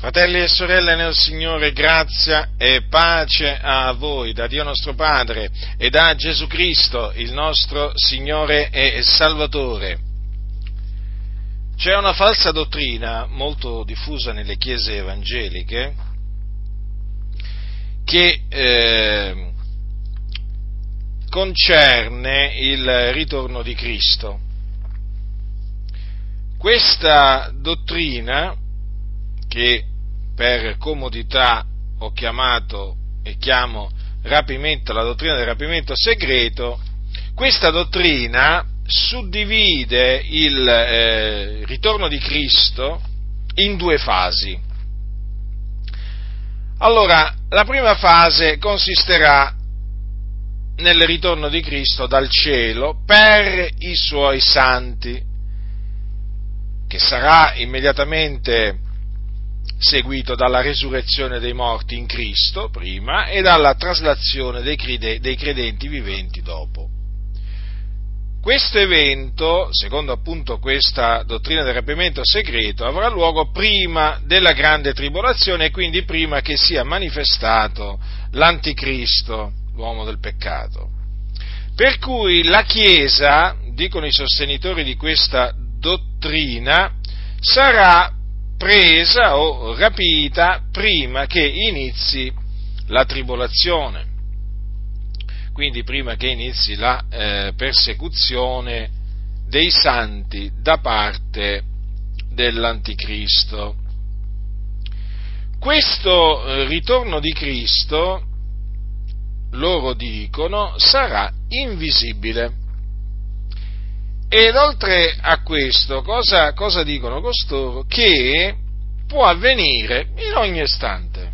Fratelli e sorelle nel Signore, grazia e pace a voi, da Dio nostro Padre e da Gesù Cristo, il nostro Signore e Salvatore. C'è una falsa dottrina molto diffusa nelle chiese evangeliche che eh, concerne il ritorno di Cristo. Questa dottrina, che per comodità ho chiamato e chiamo rapimento, la dottrina del rapimento segreto, questa dottrina suddivide il eh, ritorno di Cristo in due fasi. Allora, la prima fase consisterà nel ritorno di Cristo dal cielo per i suoi santi, che sarà immediatamente seguito dalla resurrezione dei morti in Cristo prima e dalla traslazione dei, credenti viventi dopo. Questo evento, secondo appunto questa dottrina del rapimento segreto, avrà luogo prima della grande tribolazione e quindi prima che sia manifestato l'anticristo, l'uomo del peccato. Per cui la Chiesa, dicono i sostenitori di questa dottrina, sarà presa o rapita prima che inizi la tribolazione, quindi prima che inizi la eh, persecuzione dei santi da parte dell'anticristo. Questo eh, ritorno di Cristo, loro dicono, sarà invisibile. Ed oltre a questo, cosa, cosa dicono costoro? Che può avvenire in ogni istante.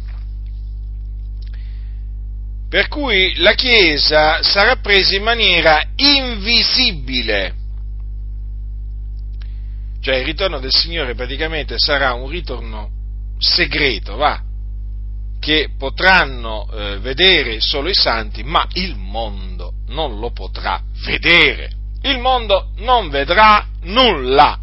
Per cui la Chiesa sarà presa in maniera invisibile. Cioè il ritorno del Signore praticamente sarà un ritorno segreto, va, che potranno eh, vedere solo i santi, ma il mondo non lo potrà vedere il mondo non vedrà nulla.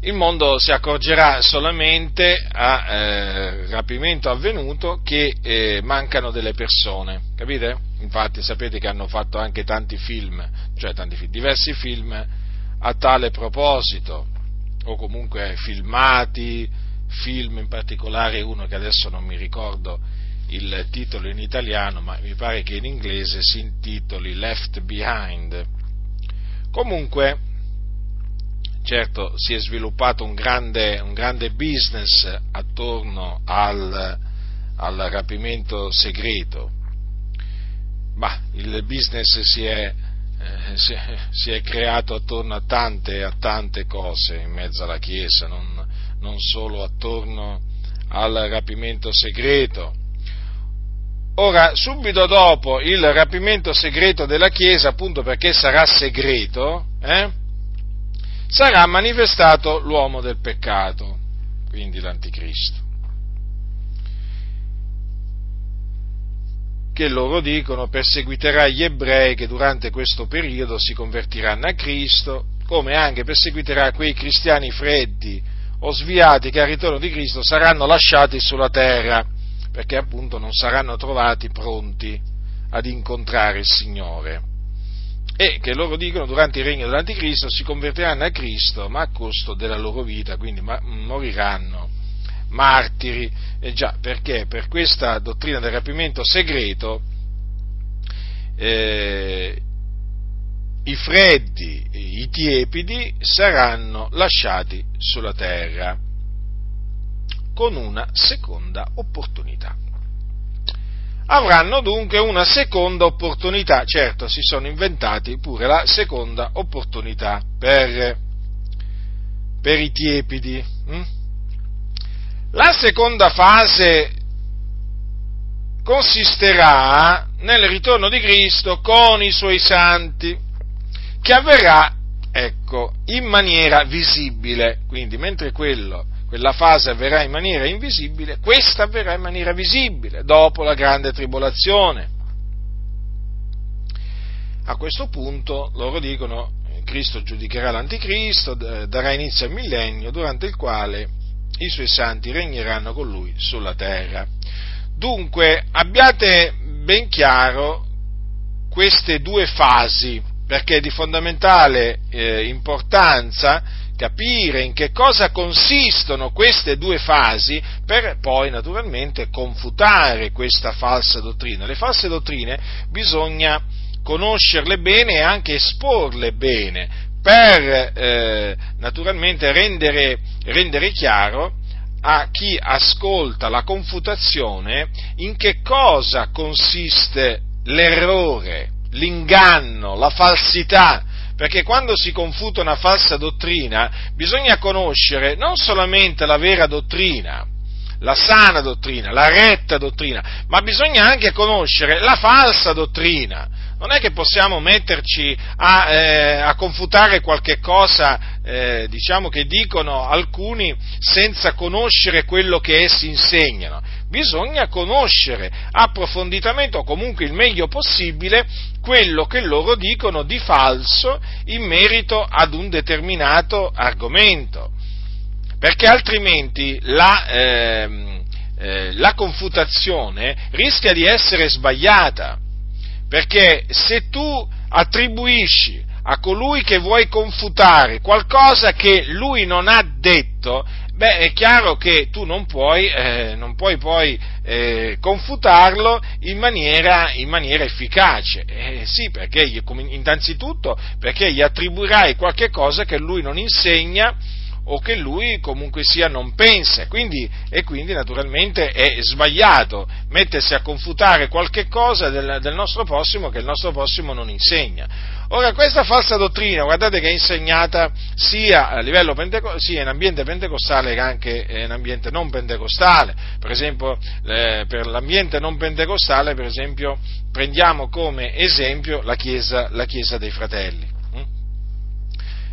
Il mondo si accorgerà solamente a eh, rapimento avvenuto che eh, mancano delle persone, capite? Infatti sapete che hanno fatto anche tanti film, cioè tanti film, diversi film a tale proposito, o comunque filmati, film in particolare uno che adesso non mi ricordo il titolo in italiano, ma mi pare che in inglese si intitoli Left Behind. Comunque, certo, si è sviluppato un grande, un grande business attorno al, al rapimento segreto, ma il business si è, eh, si, si è, creato attorno a tante, a tante cose in mezzo alla Chiesa, non, non solo attorno al rapimento segreto Ora, subito dopo il rapimento segreto della Chiesa, appunto perché sarà segreto, eh, sarà manifestato l'uomo del peccato, quindi l'anticristo. Che loro dicono perseguiterà gli ebrei che durante questo periodo si convertiranno a Cristo, come anche perseguiterà quei cristiani freddi o sviati che al ritorno di Cristo saranno lasciati sulla terra perché appunto non saranno trovati pronti ad incontrare il Signore. E che loro dicono durante il regno dell'Anticristo si convertiranno a Cristo, ma a costo della loro vita, quindi moriranno martiri. E già, perché per questa dottrina del rapimento segreto eh, i freddi, i tiepidi saranno lasciati sulla terra con una seconda opportunità. Avranno dunque una seconda opportunità, certo si sono inventati pure la seconda opportunità per, per i tiepidi. Hm? La seconda fase consisterà nel ritorno di Cristo con i suoi santi, che avverrà, ecco, in maniera visibile. Quindi, mentre quello quella fase avverrà in maniera invisibile, questa avverrà in maniera visibile dopo la grande tribolazione. A questo punto loro dicono Cristo giudicherà l'anticristo, darà inizio al millennio durante il quale i suoi santi regneranno con lui sulla terra. Dunque abbiate ben chiaro queste due fasi, perché è di fondamentale eh, importanza capire in che cosa consistono queste due fasi per poi naturalmente confutare questa falsa dottrina. Le false dottrine bisogna conoscerle bene e anche esporle bene per eh, naturalmente rendere, rendere chiaro a chi ascolta la confutazione in che cosa consiste l'errore, l'inganno, la falsità, perché quando si confuta una falsa dottrina bisogna conoscere non solamente la vera dottrina, la sana dottrina, la retta dottrina, ma bisogna anche conoscere la falsa dottrina non è che possiamo metterci a, eh, a confutare qualche cosa, eh, diciamo che dicono alcuni, senza conoscere quello che essi insegnano. Bisogna conoscere approfonditamente, o comunque il meglio possibile, quello che loro dicono di falso in merito ad un determinato argomento. Perché altrimenti la, eh, eh, la confutazione rischia di essere sbagliata perché se tu attribuisci a colui che vuoi confutare qualcosa che lui non ha detto, beh, è chiaro che tu non puoi, eh, non puoi poi eh, confutarlo in maniera, in maniera efficace. Eh, sì, perché gli, innanzitutto perché gli attribuirai qualche cosa che lui non insegna o che lui comunque sia non pensa quindi, e quindi naturalmente è sbagliato mettersi a confutare qualche cosa del, del, nostro prossimo che il nostro prossimo non insegna. Ora questa falsa dottrina guardate che è insegnata sia, a livello penteco- sia in ambiente pentecostale che anche in ambiente non pentecostale, per esempio eh, per l'ambiente non pentecostale per esempio prendiamo come esempio la Chiesa, la chiesa dei Fratelli. Mm?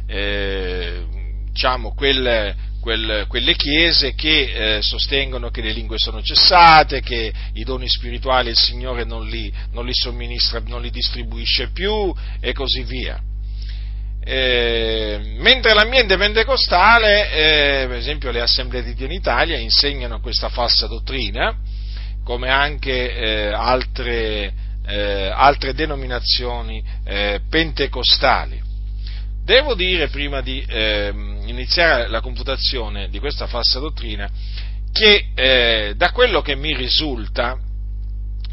Eh, diciamo, quelle, quelle, quelle chiese che eh, sostengono che le lingue sono cessate, che i doni spirituali il Signore non li, non li somministra, non li distribuisce più e così via. Eh, mentre l'ambiente pentecostale, eh, per esempio le assemblee di Dio in Italia, insegnano questa falsa dottrina, come anche eh, altre, eh, altre, denominazioni eh, pentecostali. Devo dire, prima di eh, iniziare la computazione di questa falsa dottrina, che eh, da quello che mi risulta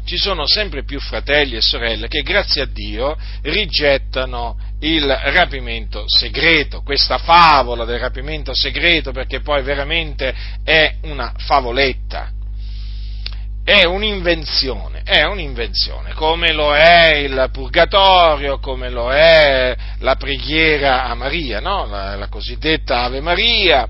ci sono sempre più fratelli e sorelle che, grazie a Dio, rigettano il rapimento segreto, questa favola del rapimento segreto, perché poi veramente è una favoletta è un'invenzione, è un'invenzione, come lo è il purgatorio, come lo è la preghiera a Maria, no? la, la, cosiddetta Ave Maria,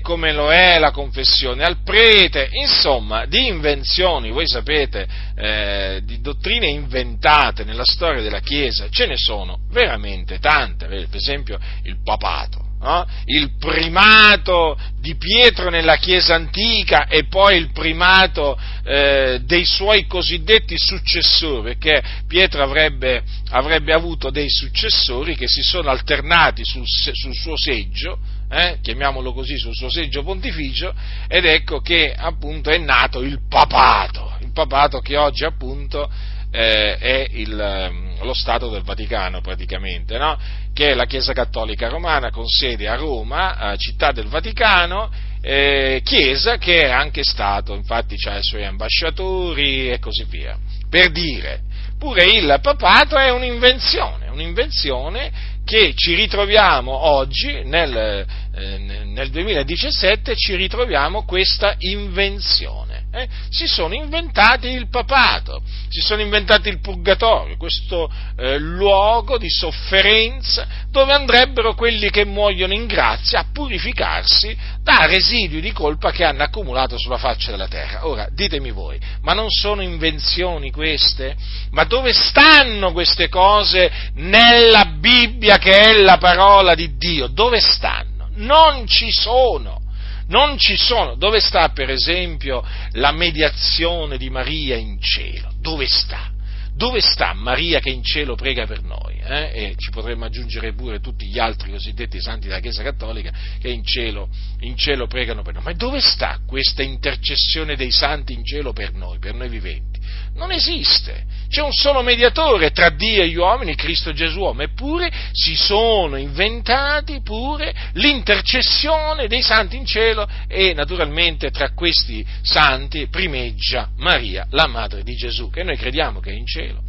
come lo è la confessione al prete, insomma, di invenzioni, voi sapete, eh, di dottrine inventate nella storia della Chiesa, ce ne sono veramente tante, per esempio il papato no? il primato di Pietro nella Chiesa antica e poi il primato eh, dei suoi cosiddetti successori, perché Pietro avrebbe, avrebbe, avuto dei successori che si sono alternati sul, sul suo seggio, eh, chiamiamolo così, sul suo seggio pontificio, ed ecco che appunto è nato il papato, il papato che oggi appunto eh, è il, ehm, lo Stato del Vaticano praticamente, no? che è la Chiesa Cattolica Romana con sede a Roma, città del Vaticano, eh, Chiesa che è anche Stato, infatti ha i suoi ambasciatori e così via. Per dire, pure il papato è un'invenzione, un'invenzione che ci ritroviamo oggi, nel, eh, nel 2017, ci ritroviamo questa invenzione. Eh? Si sono inventati il papato, si sono inventati il purgatorio, questo eh, luogo di sofferenza dove andrebbero quelli che muoiono in grazia a purificarsi da residui di colpa che hanno accumulato sulla faccia della terra. Ora, ditemi voi, ma non sono invenzioni queste? Ma dove stanno queste cose nella Bibbia che è la parola di Dio, dove stanno? Non ci sono. Non ci sono. Dove sta, per esempio, la mediazione di Maria in cielo? Dove sta? dove sta Maria che in cielo prega per noi? Eh? E ci potremmo aggiungere pure tutti gli altri cosiddetti santi della Chiesa Cattolica che in cielo, in cielo pregano per noi. Ma dove sta questa intercessione dei santi in cielo per noi, per noi viventi? Non esiste. C'è un solo mediatore tra Dio e gli uomini, Cristo Gesù uomo, eppure si sono inventati pure l'intercessione dei santi in cielo e naturalmente tra questi santi primeggia Maria, la madre di Gesù, che noi crediamo che è in cielo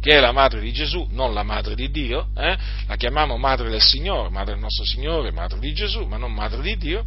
che è la madre di Gesù, non la madre di Dio, eh? la chiamiamo madre del Signore, madre del nostro Signore, madre di Gesù, ma non madre di Dio,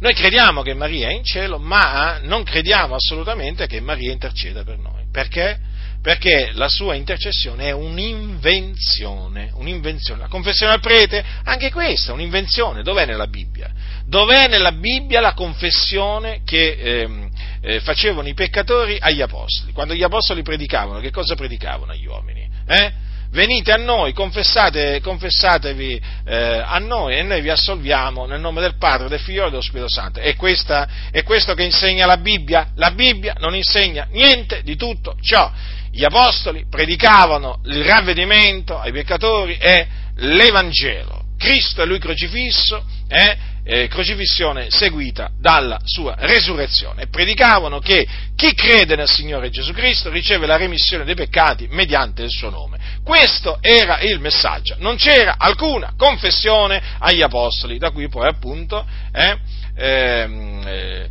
noi crediamo che Maria è in cielo, ma non crediamo assolutamente che Maria interceda per noi. Perché? Perché la sua intercessione è un'invenzione, un'invenzione. La confessione al prete, anche questa, è un'invenzione. Dov'è nella Bibbia? Dov'è nella Bibbia la confessione che eh, eh, facevano i peccatori agli apostoli? Quando gli apostoli predicavano, che cosa predicavano agli uomini? Eh? Venite a noi, confessate, confessatevi eh, a noi e noi vi assolviamo nel nome del Padre, del Figlio e dello Spirito Santo. E questa, è questo che insegna la Bibbia? La Bibbia non insegna niente di tutto ciò. Gli apostoli predicavano il ravvedimento ai peccatori e l'Evangelo. Cristo e lui crocifisso, eh, eh, crocifissione seguita dalla sua resurrezione. Predicavano che chi crede nel Signore Gesù Cristo riceve la remissione dei peccati mediante il suo nome. Questo era il messaggio. Non c'era alcuna confessione agli apostoli, da qui poi appunto eh, ehm, eh,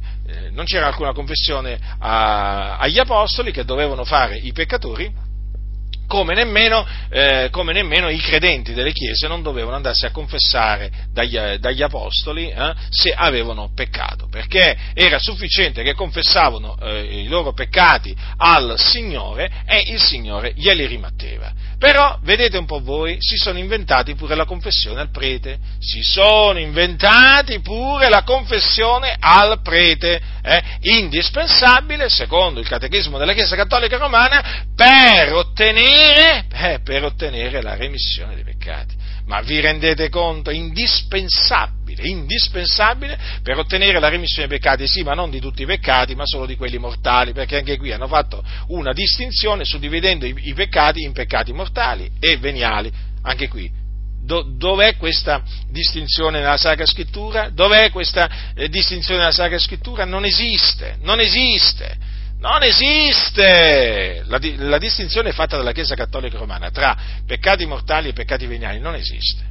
non c'era alcuna confessione a, agli apostoli che dovevano fare i peccatori come nemmeno, eh, come nemmeno, i credenti delle chiese non dovevano andarsi a confessare dagli, dagli apostoli eh, se avevano peccato, perché era sufficiente che confessavano eh, i loro peccati al Signore e il Signore glieli rimatteva. Però, vedete un po' voi, si sono inventati pure la confessione al prete, si sono inventati pure la confessione al prete, eh, indispensabile, secondo il catechismo della Chiesa Cattolica Romana, per ottenere, eh, per ottenere la remissione dei peccati. Ma vi rendete conto? Indispensabile, indispensabile per ottenere la remissione dei peccati, sì, ma non di tutti i peccati, ma solo di quelli mortali, perché anche qui hanno fatto una distinzione suddividendo i, peccati in peccati mortali e veniali, anche qui. Do, dov'è questa distinzione nella Sacra Scrittura? Dov'è questa eh, distinzione nella Sacra Scrittura? Non esiste, non esiste. Non esiste! La, la, distinzione fatta dalla Chiesa Cattolica Romana tra peccati mortali e peccati veniali non esiste.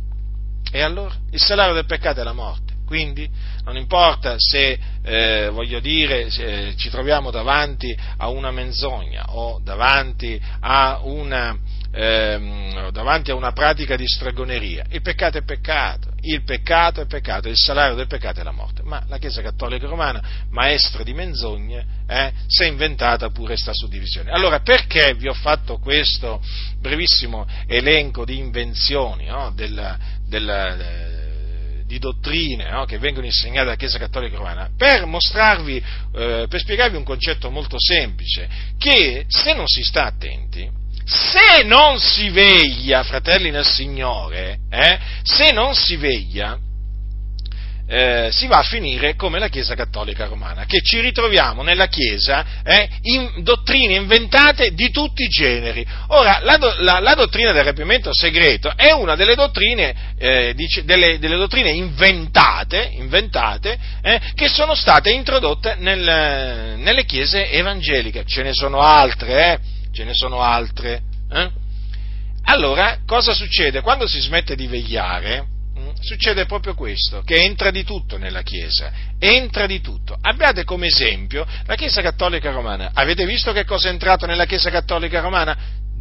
E allora? Il salario del peccato è la morte. Quindi non importa se, eh, voglio dire, se ci troviamo davanti a una menzogna o davanti a una, ehm, davanti a una pratica di stregoneria. Il peccato è peccato, il peccato è peccato, il salario del peccato è la morte. Ma la Chiesa Cattolica Romana, maestra di menzogne, eh, si è inventata pure questa suddivisione. Allora, perché vi ho fatto questo brevissimo elenco di invenzioni no, della, della, eh, di dottrine no, che vengono insegnate dalla Chiesa Cattolica Romana? Per mostrarvi, eh, per spiegarvi un concetto molto semplice, che se non si sta attenti, se non si veglia, fratelli nel Signore, eh, se non si veglia, eh, si va a finire come la Chiesa Cattolica Romana, che ci ritroviamo nella Chiesa eh, in dottrine inventate di tutti i generi. Ora, la, la, la dottrina del rapimento segreto è una delle dottrine, eh, dice, delle, delle dottrine inventate, inventate eh, che sono state introdotte nel, nelle Chiese evangeliche. Ce ne sono altre, eh ce ne sono altre. Eh? Allora, cosa succede? Quando si smette di vegliare, mm, succede proprio questo, che entra di tutto nella Chiesa, entra di tutto. Abbiate come esempio la Chiesa Cattolica Romana. Avete visto che cosa è entrato nella Chiesa Cattolica Romana?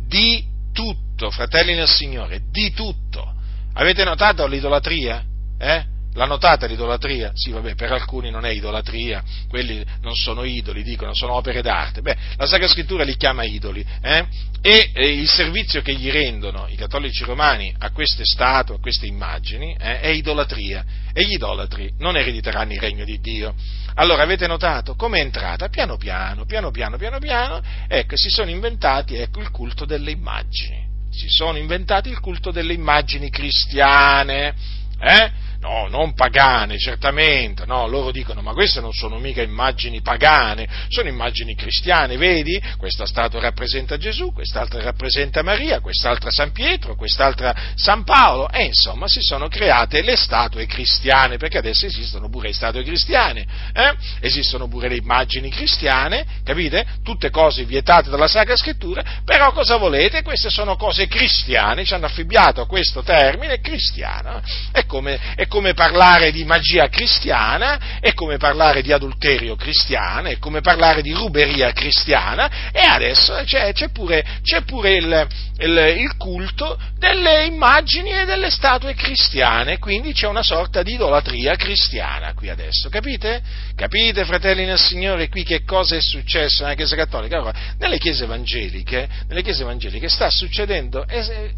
Di tutto, fratelli nel Signore, di tutto. Avete notato l'idolatria? Eh? La notata l'idolatria? Sì, vabbè, per alcuni non è idolatria, quelli non sono idoli, dicono, sono opere d'arte. Beh, la Sacra Scrittura li chiama idoli, eh? E eh, il servizio che gli rendono i cattolici romani a queste statue, a queste immagini, eh, è idolatria. E gli idolatri non erediteranno il regno di Dio. Allora, avete notato come è entrata? Piano piano, piano piano, piano piano, ecco, si sono inventati, ecco, il culto delle immagini. Si sono inventati il culto delle immagini cristiane, eh? No, non pagane, certamente, no, loro dicono, ma queste non sono mica immagini pagane, sono immagini cristiane, vedi? Questa statua rappresenta Gesù, quest'altra rappresenta Maria, quest'altra San Pietro, quest'altra San Paolo, e insomma si sono create le statue cristiane, perché adesso esistono pure le statue cristiane, eh? esistono pure le immagini cristiane, capite? Tutte cose vietate dalla Sacra Scrittura, però cosa volete? Queste sono cose cristiane, ci hanno affibbiato questo termine cristiano, è come, è come parlare di magia cristiana, è come parlare di adulterio cristiano, è come parlare di ruberia cristiana, e adesso c'è, c'è pure, c'è pure il, il, il culto delle immagini e delle statue cristiane, quindi c'è una sorta di idolatria cristiana qui adesso, capite? Capite, fratelli nel Signore, qui che cosa è successo nella Chiesa Cattolica? Allora, nelle chiese evangeliche, nelle chiese evangeliche sta succedendo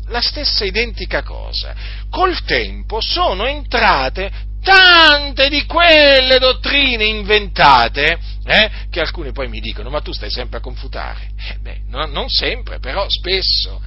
la stessa identica cosa. Col tempo sono entrate tante di quelle dottrine inventate, eh, che alcuni poi mi dicono, ma tu stai sempre a confutare. Eh beh, no, non sempre, però spesso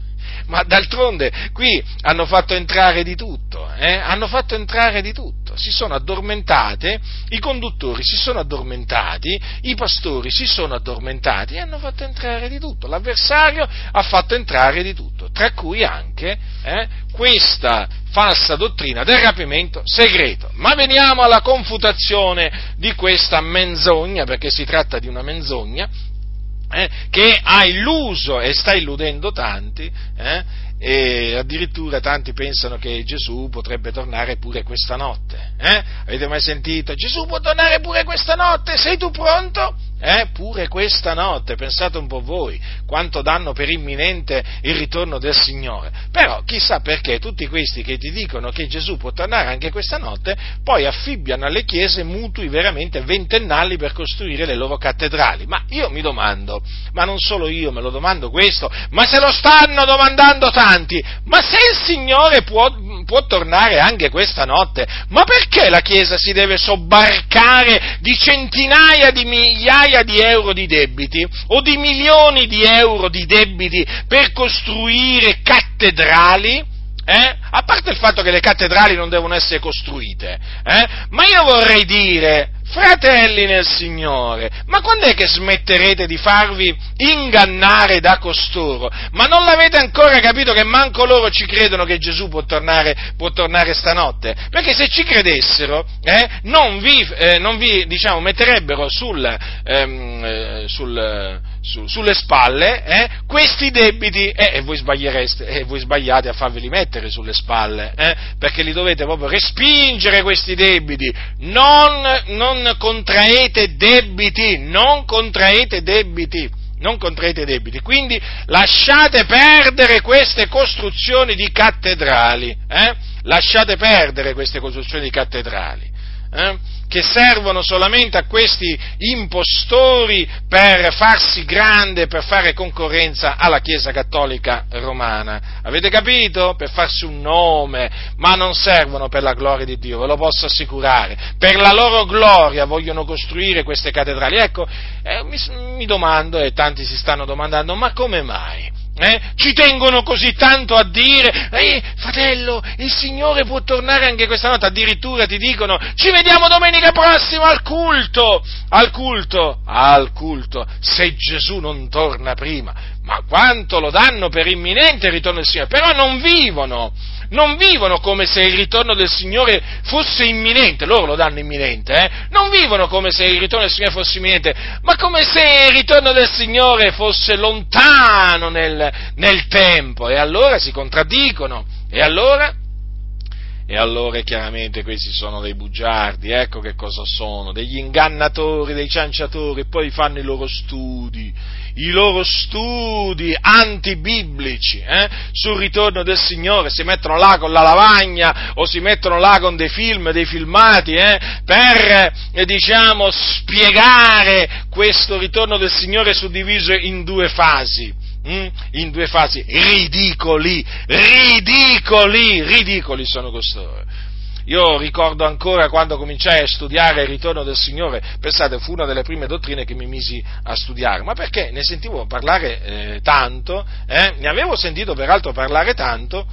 ma d'altronde qui hanno fatto entrare di tutto, eh? hanno fatto entrare di tutto, si sono addormentate, i conduttori si sono addormentati, i pastori si sono addormentati e hanno fatto entrare di tutto, l'avversario ha fatto entrare di tutto, tra cui anche eh, questa falsa dottrina del rapimento segreto. Ma veniamo alla confutazione di questa menzogna, perché si tratta di una menzogna, eh, che ha illuso e sta illudendo tanti, eh, e addirittura tanti pensano che Gesù potrebbe tornare pure questa notte. Eh? Avete mai sentito? Gesù può tornare pure questa notte, sei tu pronto? Eh, pure questa notte, pensate un po' voi, quanto danno per imminente il ritorno del Signore. Però chissà perché tutti questi che ti dicono che Gesù può tornare anche questa notte, poi affibbiano alle chiese mutui veramente ventennali per costruire le loro cattedrali. Ma io mi domando, ma non solo io me lo domando questo, ma se lo stanno domandando tanti, ma se il Signore può, può tornare anche questa notte, ma perché la Chiesa si deve sobbarcare di centinaia di migliaia di euro di debiti o di milioni di euro di debiti per costruire cattedrali, eh? a parte il fatto che le cattedrali non devono essere costruite, eh? ma io vorrei dire, fratelli nel Signore, ma quando è che smetterete di farvi ingannare da costoro? Ma non l'avete ancora capito che manco loro ci credono che Gesù può tornare, può tornare stanotte? Perché se ci credessero, eh, non vi, eh, non vi diciamo, metterebbero sul, ehm, eh, sul su, sulle spalle eh, questi debiti eh, e voi sbagliereste e voi sbagliate a farveli mettere sulle spalle eh, perché li dovete proprio respingere questi debiti non, non contraete debiti non contraete debiti non contraete debiti, quindi lasciate perdere queste costruzioni di cattedrali, eh? lasciate perdere queste costruzioni di cattedrali. Eh? Che servono solamente a questi impostori per farsi grande, per fare concorrenza alla Chiesa Cattolica Romana. Avete capito? Per farsi un nome, ma non servono per la gloria di Dio, ve lo posso assicurare. Per la loro gloria vogliono costruire queste cattedrali. Ecco, eh, mi, mi domando, e tanti si stanno domandando, ma come mai? Eh? Ci tengono così tanto a dire, eh, fratello, il Signore può tornare anche questa notte, addirittura ti dicono, ci vediamo domenica prossima al culto, al culto, al culto, se Gesù non torna prima. Ma quanto lo danno per imminente ritorno del Signore, però non vivono non vivono come se il ritorno del Signore fosse imminente, loro lo danno imminente, eh? non vivono come se il ritorno del Signore fosse imminente, ma come se il ritorno del Signore fosse lontano nel, nel tempo, e allora si contraddicono, e allora e allora chiaramente questi sono dei bugiardi, ecco che cosa sono, degli ingannatori, dei cianciatori, poi fanno i loro studi, i loro studi antibiblici eh, sul ritorno del Signore, si mettono là con la lavagna o si mettono là con dei film, dei filmati, eh, per, eh, diciamo, spiegare questo ritorno del Signore suddiviso in due fasi Mm? in due fasi ridicoli, ridicoli, ridicoli sono costoro. Io ricordo ancora quando cominciai a studiare il ritorno del Signore, pensate, fu una delle prime dottrine che mi misi a studiare, ma perché ne sentivo parlare eh, tanto, eh? ne avevo sentito peraltro parlare tanto,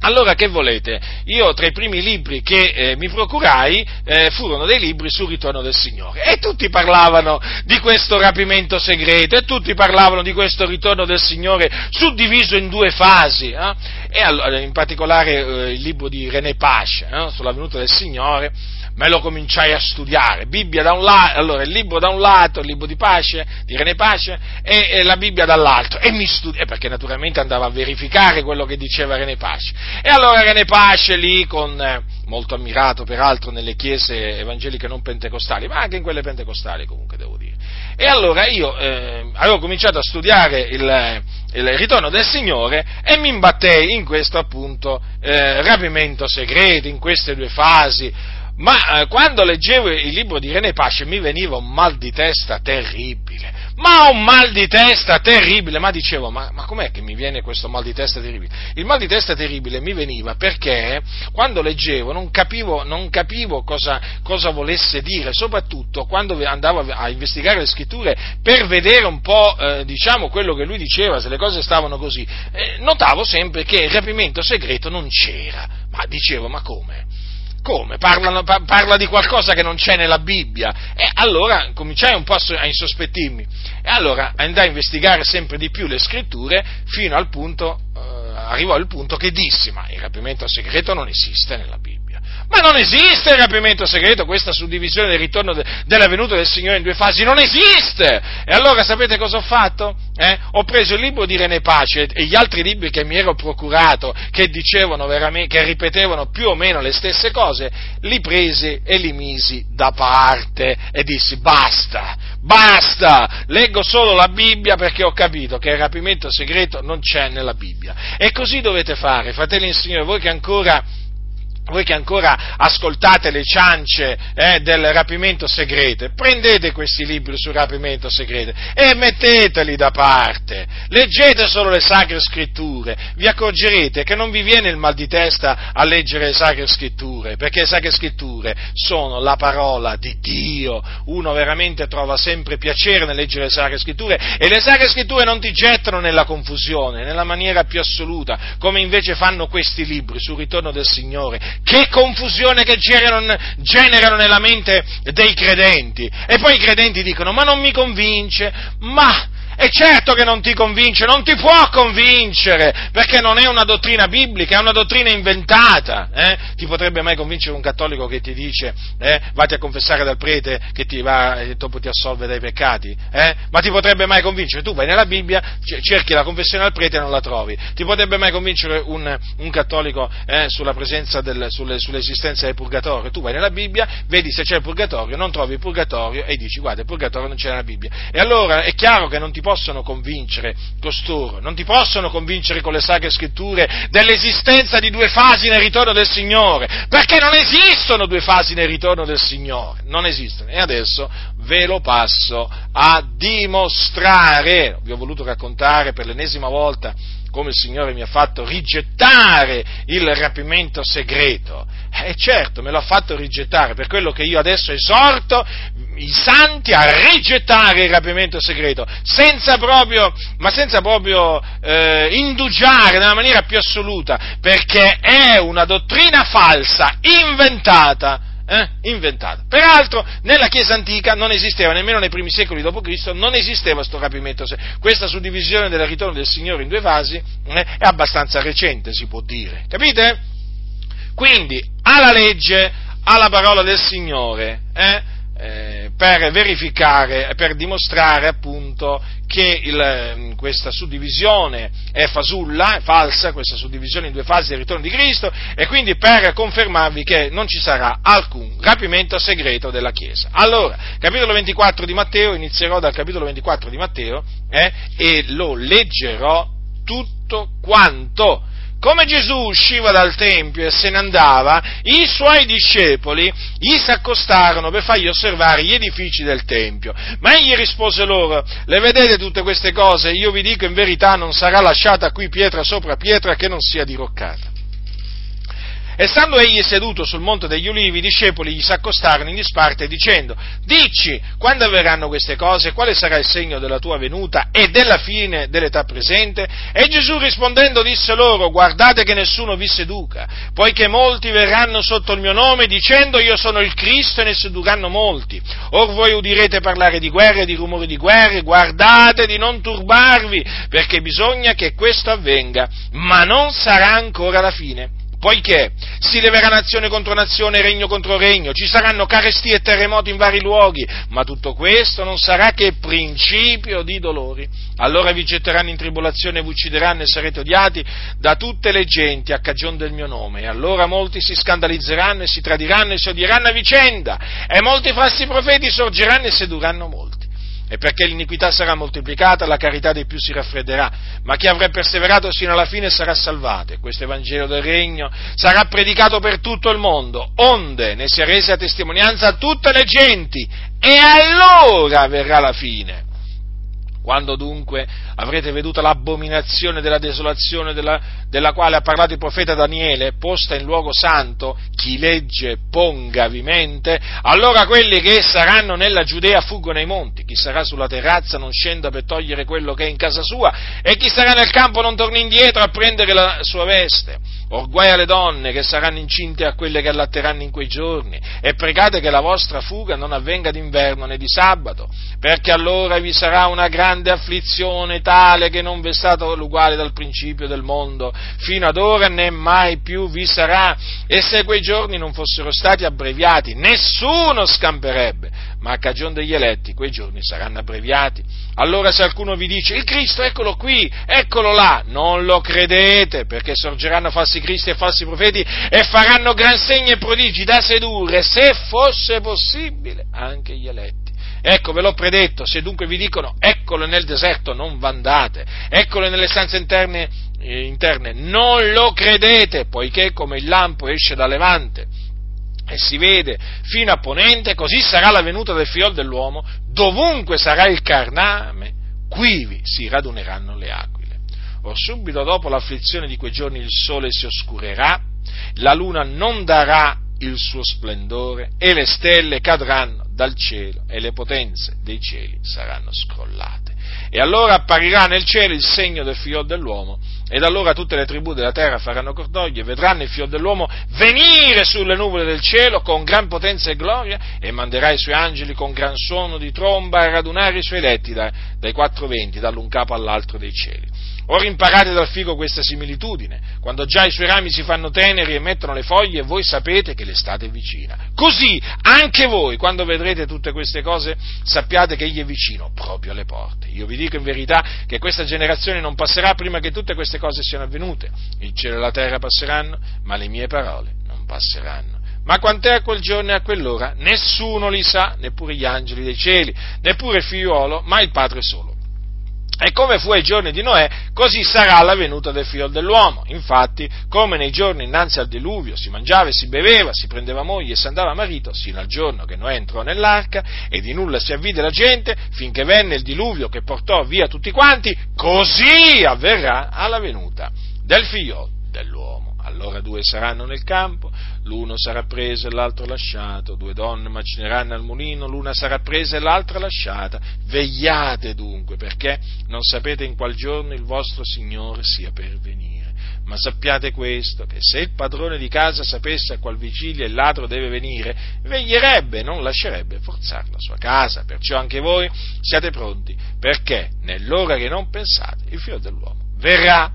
allora che volete? Io tra i primi libri che eh, mi procurai eh, furono dei libri sul ritorno del Signore e tutti parlavano di questo rapimento segreto e tutti parlavano di questo ritorno del Signore suddiviso in due fasi eh? e allora, in particolare eh, il libro di René Pace eh, sulla venuta del Signore me lo cominciai a studiare, Bibbia da un lato, allora il libro da un lato, il libro di pace, di René Pace, e, e la Bibbia dall'altro, e mi studi- perché naturalmente andavo a verificare quello che diceva René Pace. E allora René Pace lì, con, eh, molto ammirato peraltro nelle chiese evangeliche non pentecostali, ma anche in quelle pentecostali comunque devo dire. E allora io eh, avevo cominciato a studiare il, il, ritorno del Signore e mi imbattei in questo appunto eh, rapimento segreto, in queste due fasi, ma eh, quando leggevo il libro di René Pasce mi veniva un mal di testa terribile, ma un mal di testa terribile, ma dicevo, ma, ma, com'è che mi viene questo mal di testa terribile? Il mal di testa terribile mi veniva perché quando leggevo non capivo, non capivo cosa, cosa, volesse dire, soprattutto quando andavo a investigare le scritture per vedere un po', eh, diciamo, quello che lui diceva, se le cose stavano così, eh, notavo sempre che il rapimento segreto non c'era, ma dicevo, ma come? Come? Parlano, parla di qualcosa che non c'è nella Bibbia. E allora cominciai un po' a insospettirmi. E allora andai a investigare sempre di più le scritture fino al punto, eh, arrivò al punto che dissi, ma il rapimento segreto non esiste nella Bibbia. Ma non esiste il rapimento segreto, questa suddivisione del ritorno de, della venuta del Signore in due fasi, non esiste! E allora sapete cosa ho fatto? Eh? Ho preso il libro di René Pace e gli altri libri che mi ero procurato, che dicevano veramente, che ripetevano più o meno le stesse cose, li presi e li misi da parte e dissi basta, basta, leggo solo la Bibbia perché ho capito che il rapimento segreto non c'è nella Bibbia. E così dovete fare, fratelli e signori, voi che ancora voi che ancora ascoltate le ciance eh, del rapimento segreto, prendete questi libri sul rapimento segreto e metteteli da parte, leggete solo le sacre scritture, vi accorgerete che non vi viene il mal di testa a leggere le sacre scritture, perché le sacre scritture sono la parola di Dio, uno veramente trova sempre piacere nel leggere le sacre scritture e le sacre scritture non ti gettano nella confusione, nella maniera più assoluta, come invece fanno questi libri sul ritorno del Signore, che confusione che generano, nella mente dei credenti. E poi i credenti dicono, ma non mi convince, ma e certo che non ti convince, non ti può convincere, perché non è una dottrina biblica, è una dottrina inventata. Eh? Ti potrebbe mai convincere un cattolico che ti dice, eh, vatti a confessare dal prete che ti va e dopo ti assolve dai peccati? Eh? Ma ti potrebbe mai convincere? Tu vai nella Bibbia, cerchi la confessione al prete e non la trovi. Ti potrebbe mai convincere un, un cattolico eh, sulla presenza del, sulle, sull'esistenza del purgatorio? Tu vai nella Bibbia, vedi se c'è il purgatorio, non trovi il purgatorio e dici, guarda, il purgatorio non c'è nella Bibbia. E allora è chiaro che non ti possono convincere costoro, non ti possono convincere con le sacre scritture dell'esistenza di due fasi nel ritorno del Signore, perché non esistono due fasi nel ritorno del Signore, non esistono. E adesso ve lo passo a dimostrare. Vi ho voluto raccontare per l'ennesima volta come il Signore mi ha fatto rigettare il rapimento segreto. E certo, me l'ha fatto rigettare, per quello che io adesso esorto i santi a rigettare il rapimento segreto, senza proprio, ma senza proprio eh, indugiare nella maniera più assoluta, perché è una dottrina falsa, inventata, eh, inventata. Peraltro nella Chiesa antica non esisteva, nemmeno nei primi secoli d.C., non esisteva questo rapimento, questa suddivisione del ritorno del Signore in due fasi eh, è abbastanza recente, si può dire. Capite? Quindi, alla legge, alla parola del Signore, eh, eh, per verificare, per dimostrare appunto che il, questa suddivisione è fasulla, è falsa, questa suddivisione in due fasi del ritorno di Cristo e quindi per confermarvi che non ci sarà alcun rapimento segreto della Chiesa. Allora, capitolo 24 di Matteo, inizierò dal capitolo 24 di Matteo eh, e lo leggerò tutto quanto come Gesù usciva dal Tempio e se ne andava, i suoi discepoli gli si accostarono per fargli osservare gli edifici del Tempio. Ma egli rispose loro, le vedete tutte queste cose? Io vi dico in verità non sarà lasciata qui pietra sopra pietra che non sia diroccata. E stando egli seduto sul monte degli ulivi, i discepoli gli s'accostarono in disparte dicendo, dici, quando avverranno queste cose, quale sarà il segno della tua venuta e della fine dell'età presente? E Gesù rispondendo disse loro, guardate che nessuno vi seduca, poiché molti verranno sotto il mio nome dicendo io sono il Cristo e ne sedurranno molti. Or voi udirete parlare di guerre di rumori di guerre, guardate di non turbarvi, perché bisogna che questo avvenga, ma non sarà ancora la fine poiché si leverà nazione contro nazione, regno contro regno, ci saranno carestie e terremoti in vari luoghi, ma tutto questo non sarà che principio di dolori. Allora vi getteranno in tribolazione, vi uccideranno e sarete odiati da tutte le genti a cagione del mio nome. E allora molti si scandalizzeranno e si tradiranno e si odieranno a vicenda, e molti falsi profeti sorgeranno e sedurranno molti e perché l'iniquità sarà moltiplicata, la carità dei più si raffredderà, ma chi avrà perseverato sino alla fine sarà salvato, e questo Evangelo del Regno sarà predicato per tutto il mondo, onde ne sia resa testimonianza a tutte le genti, e allora verrà la fine. Quando dunque avrete veduto l'abominazione della desolazione della, della, quale ha parlato il profeta Daniele, posta in luogo santo, chi legge pongavi mente, allora quelli che saranno nella Giudea fuggono ai monti, chi sarà sulla terrazza non scenda per togliere quello che è in casa sua, e chi sarà nel campo non torni indietro a prendere la sua veste. Or guai alle donne che saranno incinte a quelle che allatteranno in quei giorni, e pregate che la vostra fuga non avvenga d'inverno né di sabato, perché allora vi sarà una grande afflizione tale che non vi è stato l'uguale dal principio del mondo, fino ad ora né mai più vi sarà, e se quei giorni non fossero stati abbreviati, nessuno scamperebbe, ma a cagione degli eletti quei giorni saranno abbreviati. Allora se qualcuno vi dice il Cristo eccolo qui, eccolo là, non lo credete, perché sorgeranno falsi cristi e falsi profeti e faranno gran segni e prodigi da sedurre, se fosse possibile, anche gli eletti. Ecco, ve l'ho predetto, se dunque vi dicono eccolo nel deserto, non vandate, eccolo nelle stanze interne, eh, interne, non lo credete, poiché come il lampo esce da levante e si vede fino a ponente, così sarà la venuta del figlio dell'uomo, dovunque sarà il carname, quivi si raduneranno le aquile. Or subito dopo l'afflizione di quei giorni il sole si oscurerà, la luna non darà il suo splendore e le stelle cadranno dal cielo e le potenze dei cieli saranno scrollate. E allora apparirà nel cielo il segno del figlio dell'uomo ed allora tutte le tribù della terra faranno cordoglio e vedranno il figlio dell'uomo venire sulle nuvole del cielo con gran potenza e gloria e manderà i suoi angeli con gran suono di tromba a radunare i suoi eletti dai quattro venti, dall'un capo all'altro dei cieli. Ora imparate dal figo questa similitudine. Quando già i suoi rami si fanno teneri e mettono le foglie, voi sapete che l'estate è vicina. Così anche voi, quando vedrete tutte queste cose, sappiate che egli è vicino, proprio alle porte. Io vi dico in verità che questa generazione non passerà prima che tutte queste cose siano avvenute. Il cielo e la terra passeranno, ma le mie parole non passeranno. Ma quant'è a quel giorno e a quell'ora? Nessuno li sa, neppure gli angeli dei cieli, neppure il figliuolo, ma il Padre solo. E come fu ai giorni di Noè, così sarà la venuta del figlio dell'uomo. Infatti, come nei giorni innanzi al diluvio si mangiava e si beveva, si prendeva moglie e si andava a marito, sino al giorno che Noè entrò nell'arca e di nulla si avvide la gente, finché venne il diluvio che portò via tutti quanti, così avverrà alla venuta del figlio dell'uomo. Allora due saranno nel campo, l'uno sarà preso e l'altro lasciato, due donne macineranno al mulino, l'una sarà presa e l'altra lasciata. Vegliate dunque, perché non sapete in qual giorno il vostro Signore sia per venire. Ma sappiate questo, che se il padrone di casa sapesse a qual vigilia il ladro deve venire, veglierebbe non lascerebbe forzare la sua casa. Perciò anche voi siate pronti, perché nell'ora che non pensate il figlio dell'uomo verrà.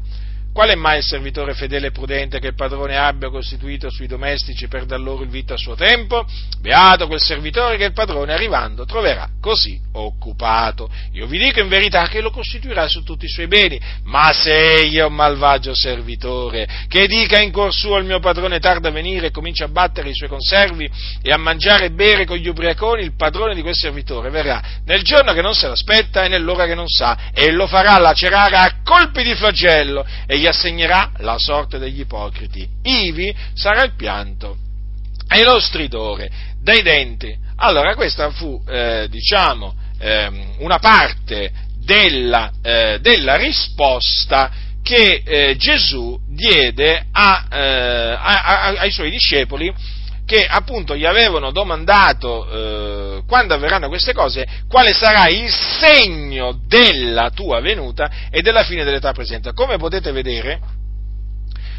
Qual è mai il servitore fedele e prudente che il padrone abbia costituito sui domestici per dar loro il vitto a suo tempo? Beato quel servitore che il padrone arrivando troverà così occupato. Io vi dico in verità che lo costituirà su tutti i suoi beni, ma se io un malvagio servitore che dica in cuor suo il mio padrone tarda a venire e comincia a battere i suoi conservi e a mangiare e bere con gli ubriaconi, il padrone di quel servitore verrà nel giorno che non se l'aspetta e nell'ora che non sa e lo farà lacerare a colpi di flagello gli assegnerà la sorte degli ipocriti. Ivi sarà il pianto e lo stridore dei denti. Allora, questa fu, eh, diciamo, eh, una parte della, eh, della risposta che eh, Gesù diede a, eh, a, a, ai suoi discepoli che appunto gli avevano domandato eh, quando avverranno queste cose, quale sarà il segno della tua venuta e della fine dell'età presente. Come potete vedere,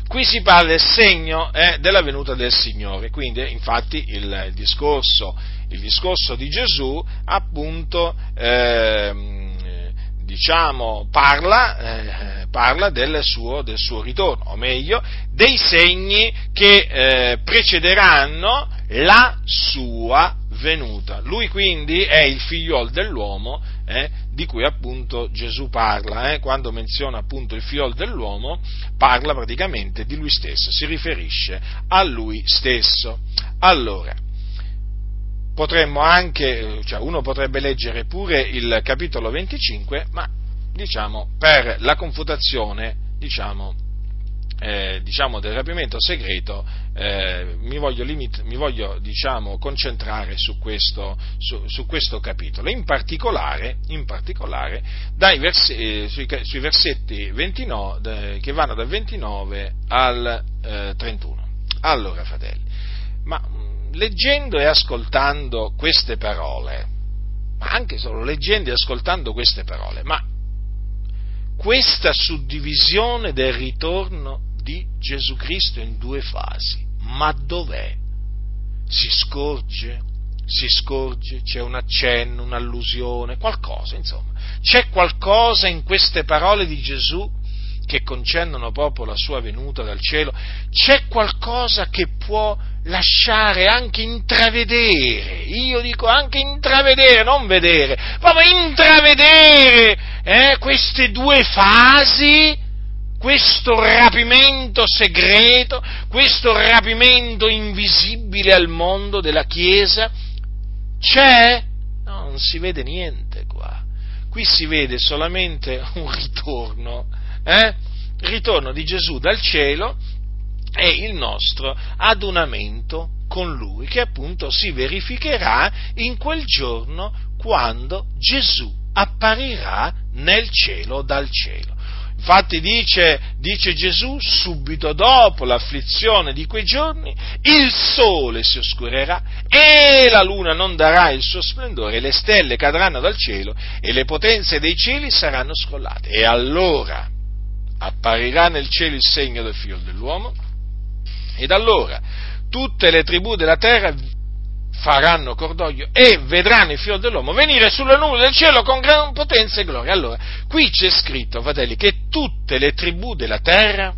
qui si parla del segno eh, della venuta del Signore, quindi infatti il, il, discorso, il discorso, di Gesù appunto eh, diciamo, parla, eh, parla del, suo, del, suo, ritorno, o meglio, dei segni che eh, precederanno la sua venuta. Lui quindi è il figliol dell'uomo eh, di cui appunto Gesù parla, eh, quando menziona appunto il figliol dell'uomo, parla praticamente di lui stesso, si riferisce a lui stesso. Allora, potremmo anche, cioè uno potrebbe leggere pure il capitolo 25, ma diciamo per la confutazione diciamo, eh, diciamo del rapimento segreto eh, mi voglio, limit, mi voglio diciamo, concentrare su questo, su, su questo, capitolo, in particolare, in particolare vers- eh, sui, sui, versetti 29, che vanno dal 29 al 31. Eh, allora, fratelli, ma leggendo e ascoltando queste parole, ma anche solo leggendo e ascoltando queste parole, ma questa suddivisione del ritorno di Gesù Cristo in due fasi, ma dov'è? Si scorge? Si scorge? C'è un accenno, un'allusione, qualcosa, insomma. C'è qualcosa in queste parole di Gesù che concendono proprio la sua venuta dal cielo? C'è qualcosa che può lasciare anche intravedere, io dico anche intravedere, non vedere, proprio intravedere eh, queste due fasi, questo rapimento segreto, questo rapimento invisibile al mondo della Chiesa, c'è? No, non si vede niente qua. Qui si vede solamente un ritorno, eh? ritorno di Gesù dal cielo è il nostro adunamento con Lui, che appunto si verificherà in quel giorno quando Gesù apparirà nel cielo dal cielo. Infatti dice, dice, Gesù, subito dopo l'afflizione di quei giorni, il sole si oscurerà e la luna non darà il suo splendore, le stelle cadranno dal cielo e le potenze dei cieli saranno scrollate. E allora apparirà nel cielo il segno del figlio dell'uomo ed allora tutte le tribù della terra faranno cordoglio e vedranno il figlio dell'uomo venire sulle nuvole del cielo con gran potenza e gloria. Allora, qui c'è scritto, fratelli, che tutte le tribù della terra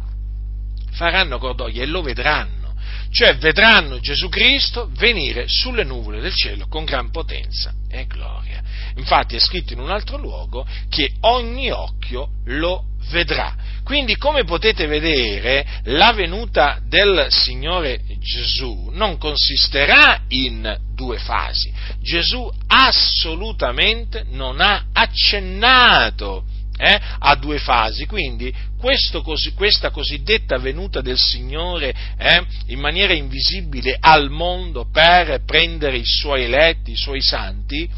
faranno cordoglio e lo vedranno, cioè vedranno Gesù Cristo venire sulle nuvole del cielo con gran potenza e gloria. Infatti è scritto in un altro luogo che ogni occhio lo vedrà. Quindi, come potete vedere, la venuta del Signore Gesù non consisterà in due fasi. Gesù assolutamente non ha accennato eh, a due fasi. Quindi questo, questa cosiddetta venuta del Signore eh, in maniera invisibile al mondo per prendere i suoi eletti, i suoi santi,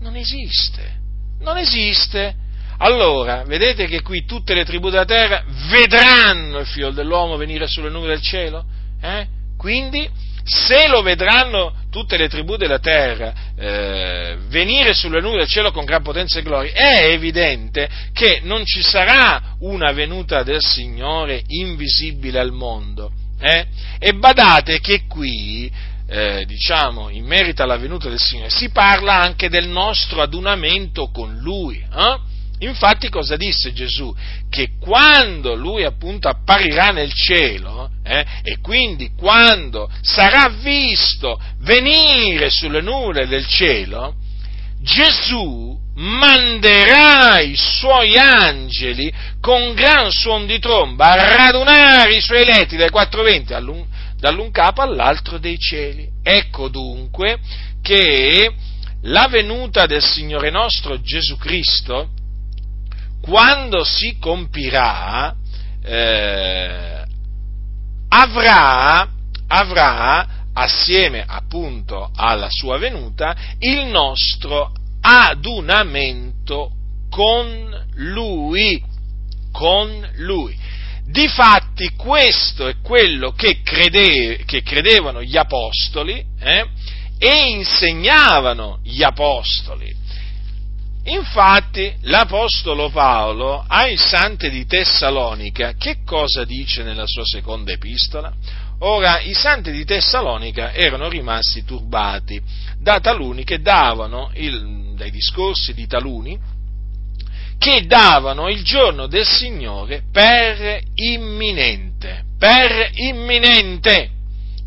non esiste. Non esiste. Allora, vedete che qui tutte le tribù della terra vedranno il figlio dell'uomo venire sulle nuvole del cielo? Eh? Quindi, se lo vedranno tutte le tribù della terra eh, venire sulle nuvole del cielo con gran potenza e gloria, è evidente che non ci sarà una venuta del Signore invisibile al mondo. Eh? E badate che qui eh, diciamo, in merito alla venuta del Signore, si parla anche del nostro adunamento con Lui. Eh? Infatti cosa disse Gesù? Che quando lui appunto apparirà nel cielo eh, e quindi quando sarà visto venire sulle nuvole del cielo, Gesù manderà i suoi angeli con gran suon di tromba a radunare i suoi eletti dai quattro venti dall'un capo all'altro dei cieli. Ecco dunque che la venuta del Signore nostro Gesù Cristo quando si compirà, eh, avrà, avrà, assieme appunto alla sua venuta, il nostro adunamento con Lui. con lui. Difatti questo è quello che, crede, che credevano gli apostoli eh, e insegnavano gli apostoli. Infatti l'Apostolo Paolo ai santi di Tessalonica che cosa dice nella sua seconda epistola? Ora, i santi di Tessalonica erano rimasti turbati da taluni che davano, il, dai discorsi di taluni, che davano il giorno del Signore per imminente, per imminente,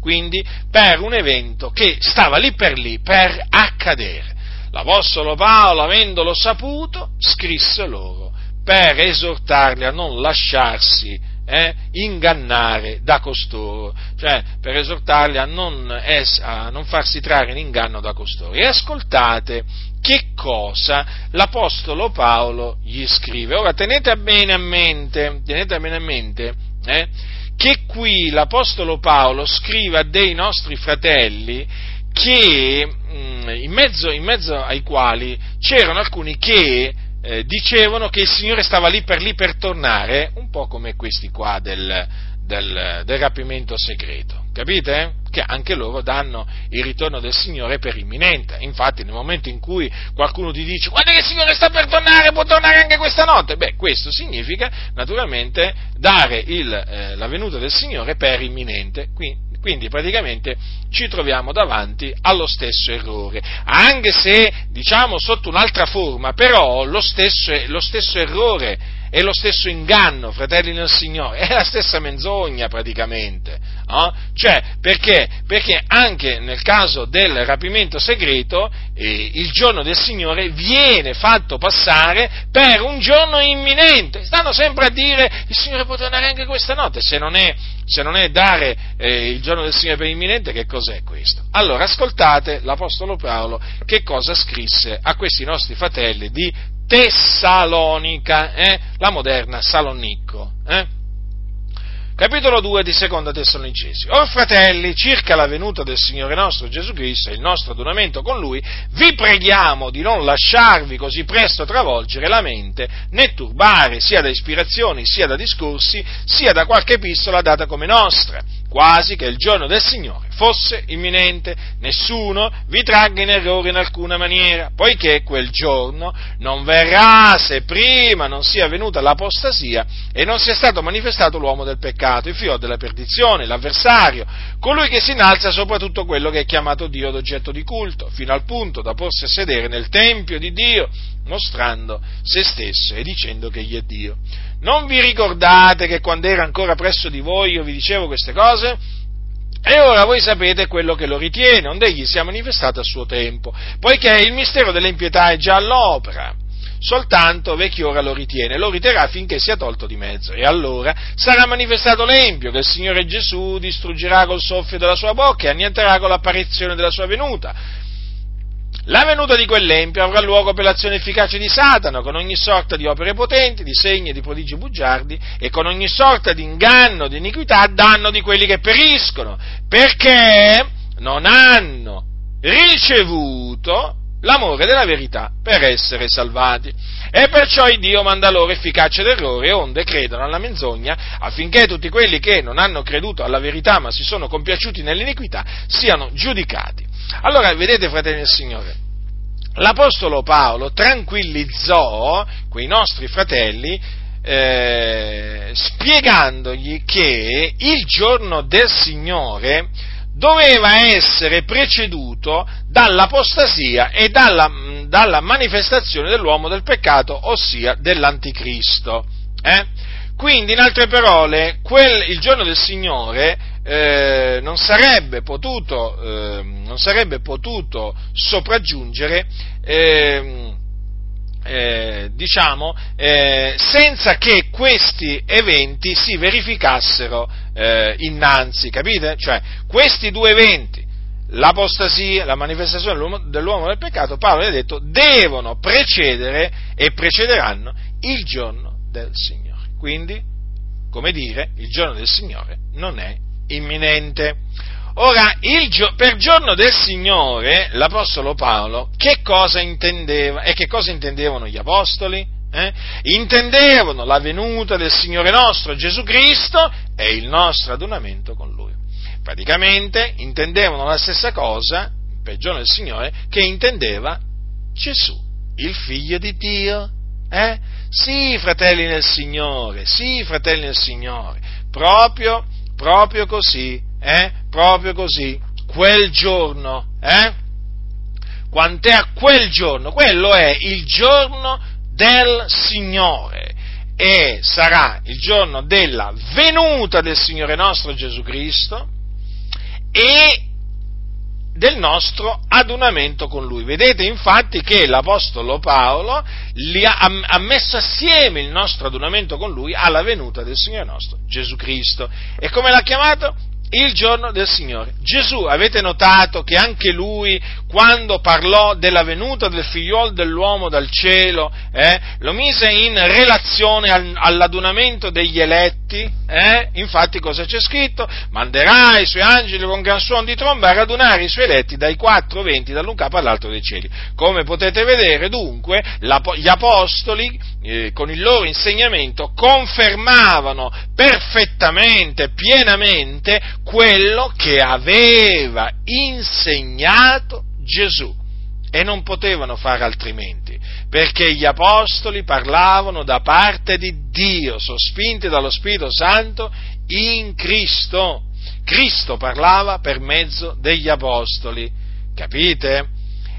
quindi per un evento che stava lì per lì per accadere. L'Apostolo Paolo, avendolo saputo, scrisse loro per esortarli a non lasciarsi eh, ingannare da costoro, cioè per esortarli a non, es, a non farsi trarre in inganno da costoro. E ascoltate che cosa l'Apostolo Paolo gli scrive. Ora tenete bene a mente, tenete bene a mente eh, che qui l'Apostolo Paolo scrive a dei nostri fratelli che, mm, in, mezzo, in mezzo ai quali c'erano alcuni che eh, dicevano che il Signore stava lì per lì per tornare, un po' come questi qua del, del, del rapimento segreto. Capite? Che anche loro danno il ritorno del Signore per imminente. Infatti, nel momento in cui qualcuno ti dice guarda che il Signore sta per tornare, può tornare anche questa notte, beh, questo significa naturalmente dare il, eh, la venuta del Signore per imminente. Quindi, quindi praticamente ci troviamo davanti allo stesso errore, anche se diciamo sotto un'altra forma, però lo stesso, lo stesso errore è lo stesso inganno, fratelli nel Signore, è la stessa menzogna praticamente. No? Cioè, perché? Perché anche nel caso del rapimento segreto, eh, il giorno del Signore viene fatto passare per un giorno imminente. Stanno sempre a dire il Signore può tornare anche questa notte, se non è, se non è dare eh, il giorno del Signore per imminente, che cos'è questo? Allora, ascoltate l'Apostolo Paolo che cosa scrisse a questi nostri fratelli di Tessalonica, eh? la moderna Salonicco. Eh? Capitolo 2 di Seconda Tessalonicesi. Or fratelli, circa la venuta del Signore nostro Gesù Cristo e il nostro adunamento con Lui, vi preghiamo di non lasciarvi così presto travolgere la mente, né turbare sia da ispirazioni, sia da discorsi, sia da qualche epistola data come nostra, quasi che il giorno del Signore fosse imminente, nessuno vi tragga in errore in alcuna maniera, poiché quel giorno non verrà se prima non sia venuta l'apostasia e non sia stato manifestato l'uomo del peccato, il figlio della perdizione, l'avversario, colui che si innalza sopra tutto quello che è chiamato Dio d'oggetto di culto, fino al punto da porsi a sedere nel Tempio di Dio, mostrando se stesso e dicendo che egli è Dio. Non vi ricordate che quando era ancora presso di voi io vi dicevo queste cose? E ora voi sapete quello che lo ritiene, onde egli sia manifestato a suo tempo, poiché il mistero dell'impietà è già all'opera. Soltanto vecchio ora lo ritiene, lo riterrà finché sia tolto di mezzo, e allora sarà manifestato l'empio che il Signore Gesù distruggerà col soffio della sua bocca e annienterà con l'apparizione della sua venuta la venuta di quell'empio avrà luogo per l'azione efficace di Satana, con ogni sorta di opere potenti, di segni e di prodigi bugiardi, e con ogni sorta di inganno, di iniquità, a danno di quelli che periscono, perché non hanno ricevuto l'amore della verità per essere salvati. E perciò Dio manda loro efficace d'errore, onde credono alla menzogna, affinché tutti quelli che non hanno creduto alla verità ma si sono compiaciuti nell'iniquità siano giudicati. Allora, vedete, fratelli del Signore, l'Apostolo Paolo tranquillizzò quei nostri fratelli eh, spiegandogli che il giorno del Signore doveva essere preceduto dall'apostasia e dalla, dalla manifestazione dell'uomo del peccato, ossia dell'anticristo. Eh? Quindi, in altre parole, quel, il giorno del Signore eh, non, sarebbe potuto, eh, non, sarebbe potuto, sopraggiungere eh, eh diciamo, eh, senza che questi eventi si verificassero eh, innanzi, capite? Cioè, questi due eventi, l'apostasia, la manifestazione dell'uomo, dell'uomo del peccato, Paolo ha detto, devono precedere e precederanno il giorno del Signore. Quindi, come dire, il giorno del Signore non è imminente. Ora, gio- per giorno del Signore, l'Apostolo Paolo che cosa intendeva e che cosa intendevano gli Apostoli? Eh? Intendevano la venuta del Signore nostro Gesù Cristo e il nostro adunamento con Lui. Praticamente intendevano la stessa cosa, per giorno del Signore, che intendeva Gesù, il figlio di Dio. Eh? Sì, fratelli nel Signore, sì, fratelli nel Signore, proprio, proprio così, eh? proprio così, quel giorno, eh? Quant'è a quel giorno? Quello è il giorno del Signore e sarà il giorno della venuta del Signore nostro Gesù Cristo e del nostro adunamento con Lui. Vedete infatti che l'Apostolo Paolo ha, messo assieme il nostro adunamento con Lui alla venuta del Signore nostro Gesù Cristo. E come l'ha chiamato? Il giorno del Signore. Gesù, avete notato che anche lui, quando parlò della venuta del figliuolo dell'uomo dal cielo, eh, lo mise in relazione al, all'adunamento degli eletti? Eh? Infatti cosa c'è scritto? Manderà i suoi angeli con gran suono di tromba a radunare i suoi eletti dai quattro venti, dall'un capo all'altro dei cieli. Come potete vedere, dunque, gli apostoli, eh, con il loro insegnamento, confermavano perfettamente, pienamente, quello che aveva insegnato Gesù e non potevano fare altrimenti, perché gli apostoli parlavano da parte di Dio, sospinti dallo Spirito Santo in Cristo. Cristo parlava per mezzo degli apostoli, capite?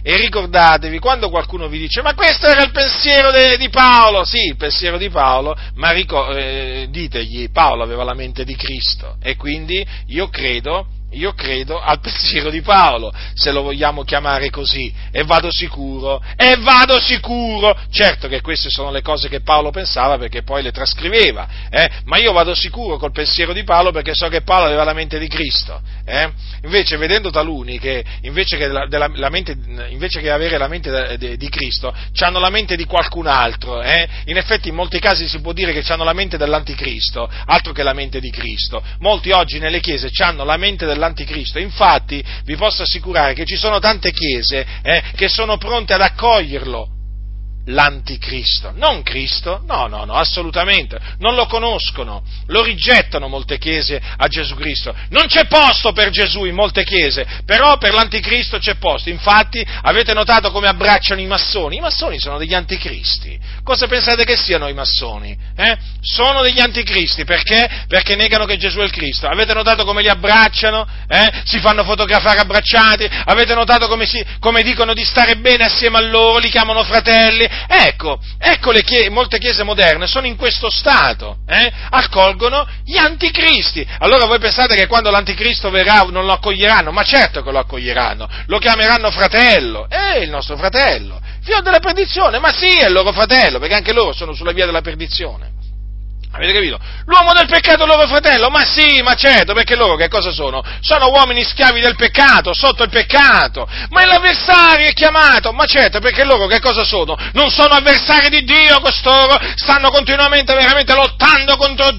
E ricordatevi, quando qualcuno vi dice, ma questo era il pensiero de, di Paolo, sì, il pensiero di Paolo, ma ricor- eh, ditegli, Paolo aveva la mente di Cristo e quindi io credo io credo al pensiero di Paolo, se lo vogliamo chiamare così, e vado sicuro, e vado sicuro, certo che queste sono le cose che Paolo pensava perché poi le trascriveva, eh? ma io vado sicuro col pensiero di Paolo perché so che Paolo aveva la mente di Cristo. Eh? Invece, vedendo taluni che invece che, la, della, la mente, invece che, avere la mente di Cristo, hanno la mente di qualcun altro, eh? in effetti in molti casi si può dire che hanno la mente dell'anticristo, altro che la mente di Cristo. Molti oggi nelle chiese hanno la mente dell'anticristo dell'anticristo. Infatti vi posso assicurare che ci sono tante chiese eh, che sono pronte ad accoglierlo l'anticristo, non Cristo, no, no, no, assolutamente, non lo conoscono, lo rigettano molte chiese a Gesù Cristo. Non c'è posto per Gesù in molte chiese, però per l'anticristo c'è posto. Infatti avete notato come abbracciano i massoni? I massoni sono degli anticristi. Cosa pensate che siano i massoni? Eh? Sono degli anticristi, perché? Perché negano che Gesù è il Cristo. Avete notato come li abbracciano? Eh? Si fanno fotografare abbracciati? Avete notato come, si, come dicono di stare bene assieme a loro? Li chiamano fratelli? Ecco, ecco le chie- molte chiese moderne sono in questo stato, eh? accolgono gli anticristi. Allora voi pensate che quando l'anticristo verrà non lo accoglieranno? Ma certo che lo accoglieranno, lo chiameranno fratello, è il nostro fratello, figlio della perdizione, ma sì, è il loro fratello, perché anche loro sono sulla via della perdizione. Avete capito? L'uomo del peccato è loro fratello? Ma sì, ma certo, perché loro che cosa sono? Sono uomini schiavi del peccato, sotto il peccato. Ma l'avversario è chiamato? Ma certo, perché loro che cosa sono? Non sono avversari di Dio costoro? Stanno continuamente, veramente lottando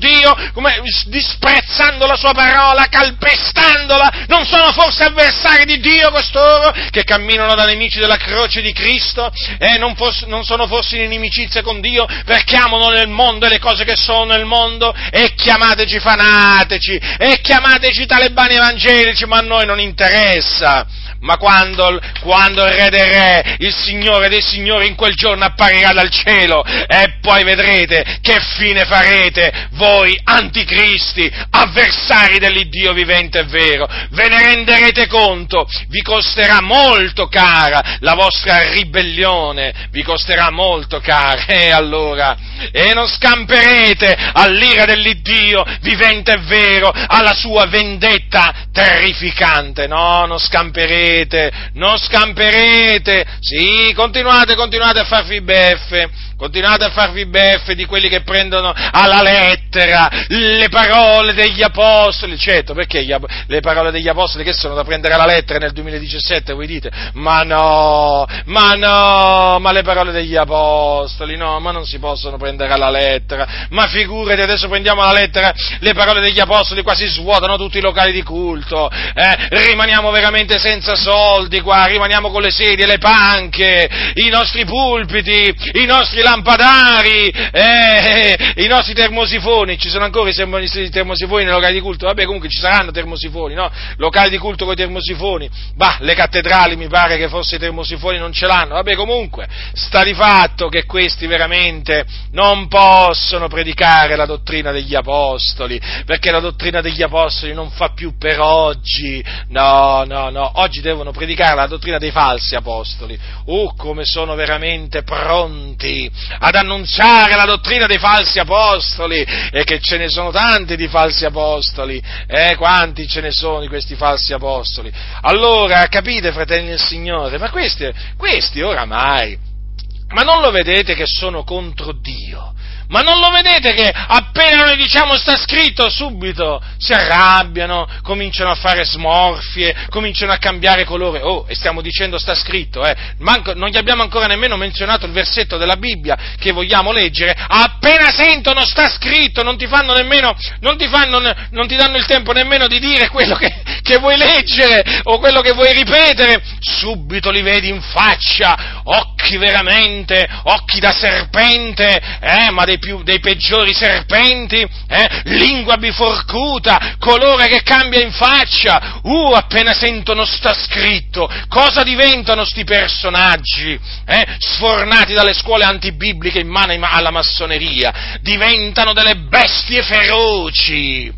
Dio, come, disprezzando la sua parola, calpestandola? Non sono forse avversari di Dio costoro? Che camminano da nemici della croce di Cristo? E non, fos- non sono forse in inimicizia con Dio perché amano nel mondo le cose che sono nel mondo e chiamateci fanatici e chiamateci talebani evangelici, ma a noi non interessa ma quando, quando, il Re dei Re, il Signore dei Signori in quel giorno apparirà dal cielo e poi vedrete che fine farete voi anticristi, avversari dell'Iddio vivente e vero, ve ne renderete conto, vi costerà molto cara la vostra ribellione, vi costerà molto cara. E allora, e non scamperete all'ira dell'Iddio vivente e vero, alla sua vendetta terrificante, no, non scamperete scamperete, non scamperete, sì, continuate, continuate a farvi beffe, continuate a farvi beffe di quelli che prendono alla lettera le parole degli apostoli, certo, perché gli, le parole degli apostoli che sono da prendere alla lettera nel 2017, voi dite, ma no, ma no, ma le parole degli apostoli, no, ma non si possono prendere alla lettera, ma figurati, adesso prendiamo alla lettera le parole degli apostoli, quasi svuotano tutti i locali di culto, eh, rimaniamo veramente senza soldi qua, rimaniamo con le sedie, le panche, i nostri pulpiti, i nostri lampadari, eh, i nostri termosifoni, ci sono ancora i termosifoni nei locali di culto, vabbè comunque ci saranno termosifoni, no? Locali di culto con i termosifoni, bah, le cattedrali mi pare che forse i termosifoni non ce l'hanno, vabbè comunque, sta di fatto che questi veramente non possono predicare la dottrina degli apostoli, perché la dottrina degli apostoli non fa più per oggi, no, no, no, oggi devono predicare la dottrina dei falsi apostoli, uh, come sono veramente pronti ad annunciare la dottrina dei falsi apostoli, e che ce ne sono tanti di falsi apostoli, eh, quanti ce ne sono di questi falsi apostoli. Allora, capite, fratelli del Signore, ma questi, questi oramai, ma non lo vedete che sono contro Dio? Ma non lo vedete che appena noi diciamo sta scritto subito si arrabbiano, cominciano a fare smorfie, cominciano a cambiare colore. Oh, e stiamo dicendo sta scritto, eh. Manco, non gli abbiamo ancora nemmeno menzionato il versetto della Bibbia che vogliamo leggere. Appena sentono sta scritto, non ti fanno nemmeno, non ti, fanno, non ti danno il tempo nemmeno di dire quello che, che vuoi leggere o quello che vuoi ripetere. Subito li vedi in faccia, occhi veramente, occhi da serpente, eh, ma dei più, dei peggiori serpenti, eh? lingua biforcuta, colore che cambia in faccia, uh, appena sentono sta scritto, cosa diventano sti personaggi, eh? sfornati dalle scuole antibibliche in mano alla massoneria, diventano delle bestie feroci.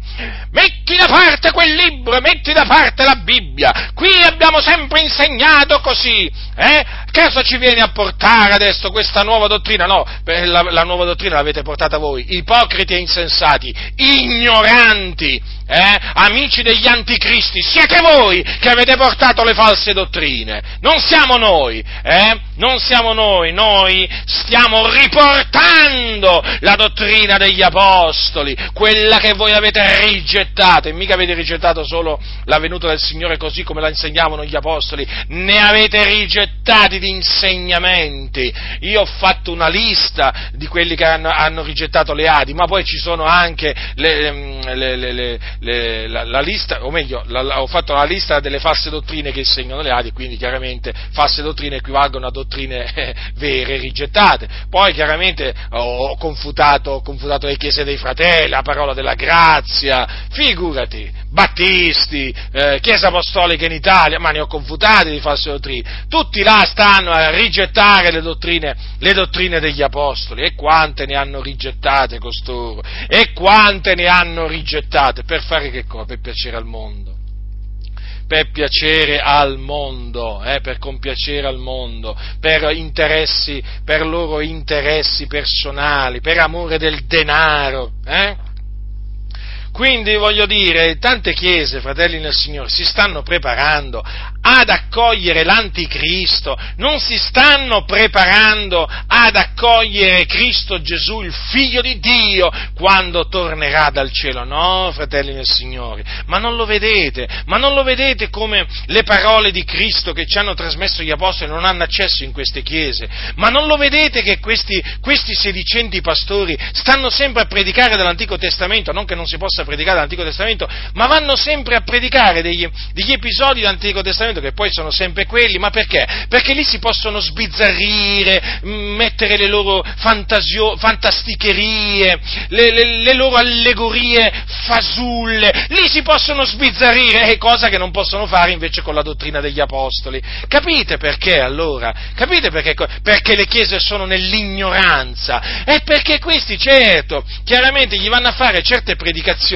Metti da parte quel libro metti da parte la Bibbia, qui abbiamo sempre insegnato così, eh? Cosa ci viene a portare adesso questa nuova dottrina? No, la, la nuova dottrina l'avete portata voi, ipocriti e insensati, ignoranti, eh? amici degli anticristi, siete voi che avete portato le false dottrine, non siamo noi, eh? non siamo noi, noi stiamo riportando la dottrina degli apostoli, quella che voi avete rigettato, e mica avete rigettato solo la venuta del Signore così come la insegnavano gli apostoli, ne avete rigettati di insegnamenti. Io ho fatto una lista di quelli che hanno, hanno rigettato le Adi, ma poi ci sono anche le, le, le, le, la, la, lista, o meglio, la, ho fatto la lista delle false dottrine che insegnano le Adi, quindi chiaramente false dottrine equivalgono a dottrine eh, vere, rigettate. Poi chiaramente ho confutato, ho confutato le chiese dei fratelli, la parola della grazia, figurati, battisti, eh, chiesa apostolica in Italia, ma ne ho confutati di false dottrine. Tutti là stanno a rigettare le dottrine, le dottrine degli apostoli, e quante ne hanno rigettate costoro, e quante ne hanno rigettate, per fare che cosa? Per piacere al mondo per piacere al mondo, eh, per compiacere al mondo, per interessi, per loro interessi personali, per amore del denaro, eh? Quindi voglio dire, tante chiese, fratelli nel Signore, si stanno preparando ad accogliere l'anticristo, non si stanno preparando ad accogliere Cristo Gesù, il figlio di Dio, quando tornerà dal cielo. No, fratelli nel Signore, ma non lo vedete, ma non lo vedete come le parole di Cristo che ci hanno trasmesso gli apostoli non hanno accesso in queste chiese, ma non lo vedete che questi, questi sedicenti pastori stanno sempre a predicare dall'Antico Testamento, non che non si possa predicare dall'Antico Testamento, ma vanno sempre a predicare degli, degli episodi dell'Antico Testamento che poi sono sempre quelli, ma perché? Perché lì si possono sbizzarrire, mettere le loro fantasio, fantasticherie, le, le, le, loro allegorie fasulle, lì si possono sbizzarrire, è cosa che non possono fare invece con la dottrina degli apostoli. Capite perché allora? Capite perché? Perché le chiese sono nell'ignoranza? È perché questi, certo, chiaramente gli vanno a fare certe predicazioni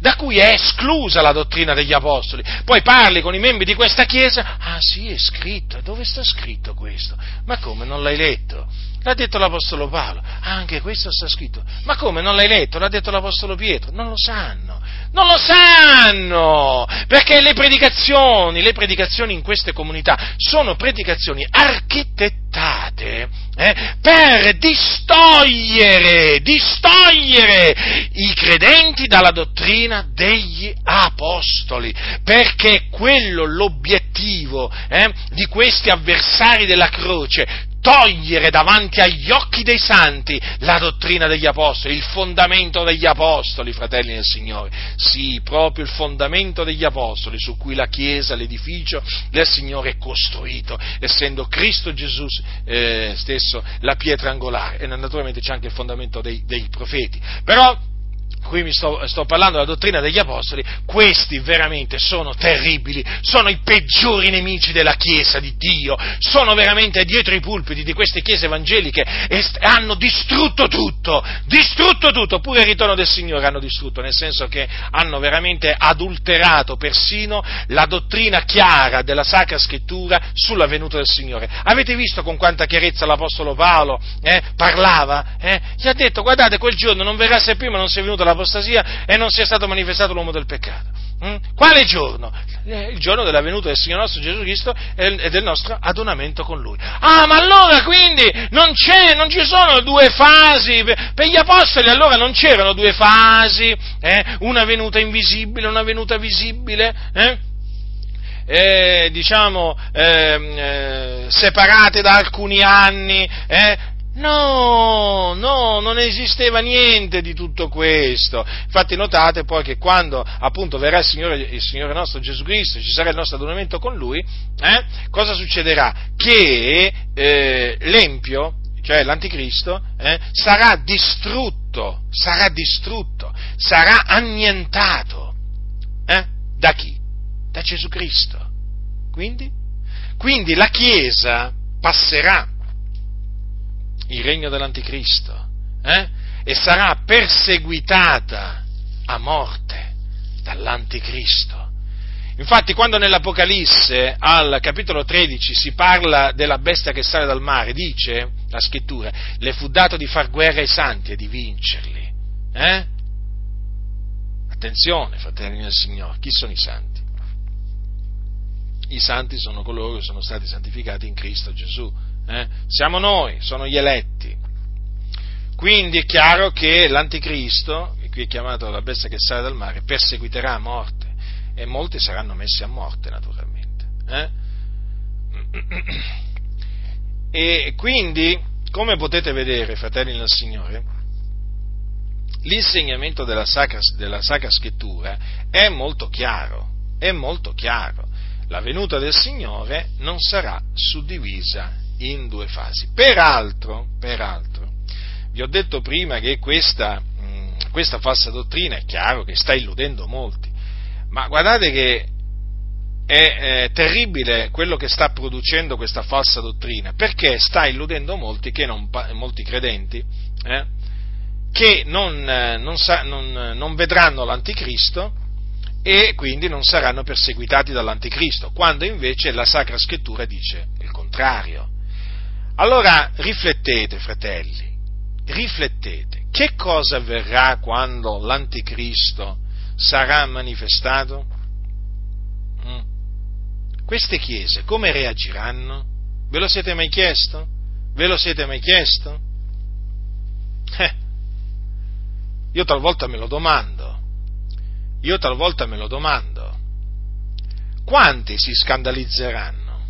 da cui è esclusa la dottrina degli apostoli. Poi parli con i membri di questa chiesa, ah sì, è scritto, dove sta scritto questo? Ma come, non l'hai letto? L'ha detto l'Apostolo Paolo, anche questo sta scritto. Ma come, non l'hai letto? L'ha detto l'Apostolo Pietro, non lo sanno. Non lo sanno! Perché le predicazioni, le predicazioni in queste comunità sono predicazioni architettate eh, per distogliere, distogliere i credenti dalla dottrina degli apostoli, perché quello l'obiettivo eh, di questi avversari della croce, togliere davanti agli occhi dei santi la dottrina degli apostoli, il fondamento degli apostoli, fratelli del Signore. Sì, proprio il fondamento degli apostoli su cui la Chiesa, l'edificio del Signore è costruito, essendo Cristo Gesù eh, stesso la pietra angolare. E naturalmente c'è anche il fondamento dei, dei profeti. Però qui mi sto, sto, parlando della dottrina degli apostoli, questi veramente sono terribili, sono i peggiori nemici della Chiesa di Dio, sono veramente dietro i pulpiti di queste chiese evangeliche e hanno distrutto tutto, distrutto tutto, pure il ritorno del Signore hanno distrutto, nel senso che hanno veramente adulterato persino la dottrina chiara della Sacra Scrittura sulla venuta del Signore. Avete visto con quanta chiarezza l'Apostolo Paolo eh, parlava? Eh? Gli ha detto, guardate, quel giorno non verrà se prima non sia venuto la l'apostasia e non sia stato manifestato l'uomo del peccato. Mm? Quale giorno? Eh, il giorno della venuta del Signore nostro Gesù Cristo e del nostro adonamento con Lui. Ah, ma allora quindi non, non ci sono due fasi, per gli apostoli allora non c'erano due fasi, eh? una venuta invisibile, una venuta visibile, eh? Eh, diciamo, eh, separate da alcuni anni, eh, No, no, non esisteva niente di tutto questo. Infatti notate poi che quando appunto verrà il Signore, il Signore nostro Gesù Cristo, ci sarà il nostro adonamento con Lui, eh, cosa succederà? Che eh, l'Empio, cioè l'Anticristo, eh, sarà distrutto, sarà distrutto, sarà annientato. Eh? Da chi? Da Gesù Cristo. Quindi? Quindi la Chiesa passerà il regno dell'anticristo eh? e sarà perseguitata a morte dall'anticristo. Infatti quando nell'Apocalisse al capitolo 13 si parla della bestia che sale dal mare, dice la scrittura, le fu dato di far guerra ai santi e di vincerli. Eh? Attenzione, fratelli del Signore, chi sono i santi? I santi sono coloro che sono stati santificati in Cristo Gesù eh? siamo noi, sono gli eletti. Quindi è chiaro che l'anticristo, che qui è chiamato la bestia che sale dal mare, perseguiterà a morte e molti saranno messi a morte naturalmente. Eh? E quindi, come potete vedere, fratelli del Signore, l'insegnamento della Sacra, della Sacra Scrittura è molto chiaro, è molto chiaro. La venuta del Signore non sarà suddivisa in due fasi. Peraltro, peraltro vi ho detto prima che questa, mh, questa falsa dottrina è chiaro che sta illudendo molti, ma guardate che è eh, terribile quello che sta producendo questa falsa dottrina, perché sta illudendo molti, non, molti credenti, eh, che non, eh, non, sa, non, vedranno l'anticristo e quindi non saranno perseguitati dall'anticristo, quando invece la Sacra Scrittura dice il contrario. Allora riflettete, fratelli, riflettete, che cosa avverrà quando l'anticristo sarà manifestato? Mm. Queste chiese come reagiranno? Ve lo siete mai chiesto? Ve lo siete mai chiesto? Eh, io talvolta me lo domando, io talvolta me lo domando. Quanti si scandalizzeranno?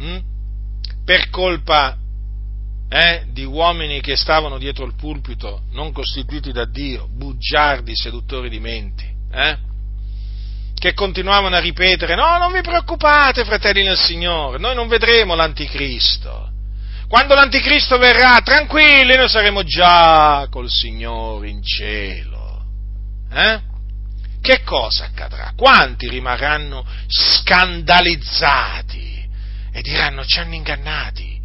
Mm? Per colpa eh, di uomini che stavano dietro il pulpito, non costituiti da Dio, bugiardi, seduttori di menti, eh, che continuavano a ripetere, no, non vi preoccupate, fratelli nel Signore, noi non vedremo l'anticristo. Quando l'anticristo verrà, tranquilli, noi saremo già col Signore in cielo. Eh? Che cosa accadrà? Quanti rimarranno scandalizzati? E diranno ci hanno ingannati.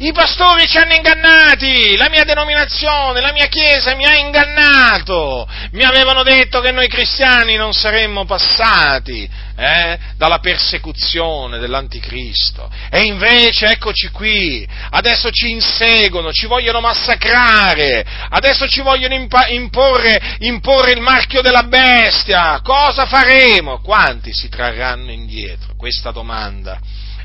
I pastori ci hanno ingannati, la mia denominazione, la mia chiesa mi ha ingannato, mi avevano detto che noi cristiani non saremmo passati eh, dalla persecuzione dell'anticristo. E invece eccoci qui, adesso ci inseguono, ci vogliono massacrare, adesso ci vogliono impa- imporre, imporre il marchio della bestia, cosa faremo? Quanti si trarranno indietro? Questa domanda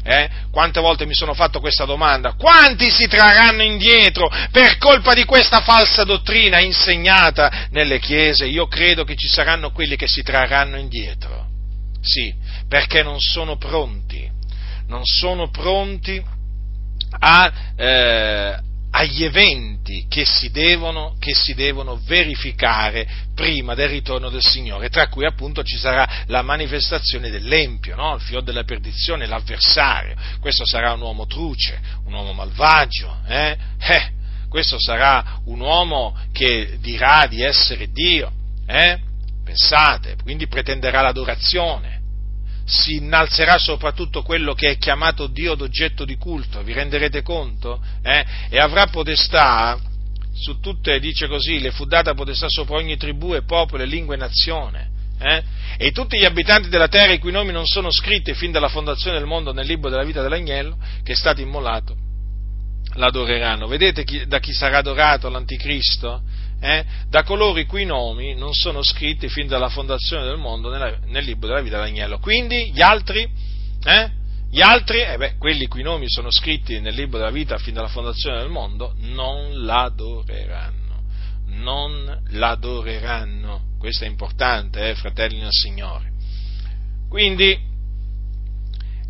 eh? Quante volte mi sono fatto questa domanda? Quanti si trarranno indietro per colpa di questa falsa dottrina insegnata nelle chiese? Io credo che ci saranno quelli che si trarranno indietro. Sì, perché non sono pronti, non sono pronti a, eh, agli eventi che si, devono, che si, devono, verificare prima del ritorno del Signore, tra cui appunto ci sarà la manifestazione dell'empio, no? il fior della perdizione, l'avversario. Questo sarà un uomo truce, un uomo malvagio, eh? Eh, questo sarà un uomo che dirà di essere Dio, eh? pensate, quindi pretenderà l'adorazione si innalzerà soprattutto quello che è chiamato Dio d'oggetto di culto, vi renderete conto? Eh? E avrà potestà su tutte, dice così, le fu data potestà sopra ogni tribù e popolo e lingua e nazione. Eh? E tutti gli abitanti della terra i cui nomi non sono scritti fin dalla fondazione del mondo nel libro della vita dell'agnello, che è stato immolato, l'adoreranno. Vedete chi, da chi sarà adorato l'anticristo? Eh, da coloro i cui nomi non sono scritti fin dalla fondazione del mondo nella, nel libro della vita d'agnello. Quindi gli altri, eh, gli altri eh beh, quelli i cui nomi sono scritti nel libro della vita fin dalla fondazione del mondo, non l'adoreranno. Non l'adoreranno. Questo è importante, eh, fratelli nel Signore. Quindi,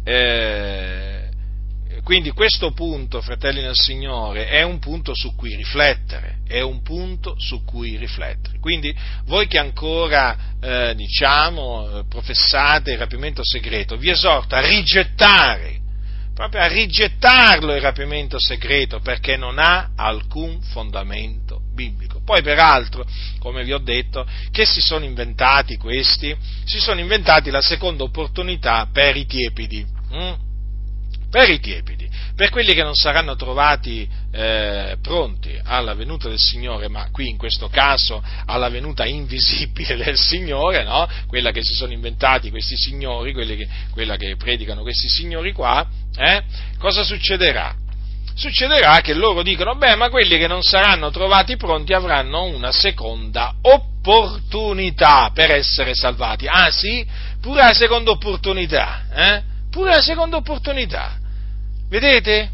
eh, quindi questo punto, fratelli nel Signore, è un punto su cui riflettere, è un punto su cui riflettere. Quindi voi che ancora, eh, diciamo, professate il rapimento segreto, vi esorto a rigettare, proprio a rigettarlo il rapimento segreto, perché non ha alcun fondamento biblico. Poi peraltro, come vi ho detto, che si sono inventati questi? Si sono inventati la seconda opportunità per i tiepidi. Hm? Per i tiepidi, per quelli che non saranno trovati eh, pronti alla venuta del Signore, ma qui in questo caso alla venuta invisibile del Signore, no? quella che si sono inventati questi signori, che, quella che predicano questi signori qua, eh? cosa succederà? Succederà che loro dicono, beh, ma quelli che non saranno trovati pronti avranno una seconda opportunità per essere salvati. Ah sì? Pure la seconda opportunità, eh? Pure la seconda opportunità. Vedete?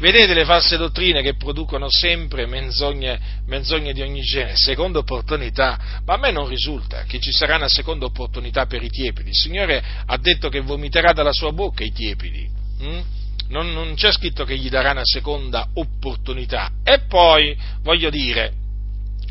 Vedete le false dottrine che producono sempre menzogne, menzogne, di ogni genere? Seconda opportunità. Ma a me non risulta che ci sarà una seconda opportunità per i tiepidi. Il Signore ha detto che vomiterà dalla sua bocca i tiepidi. Mm? Non, non c'è scritto che gli darà una seconda opportunità. E poi, voglio dire,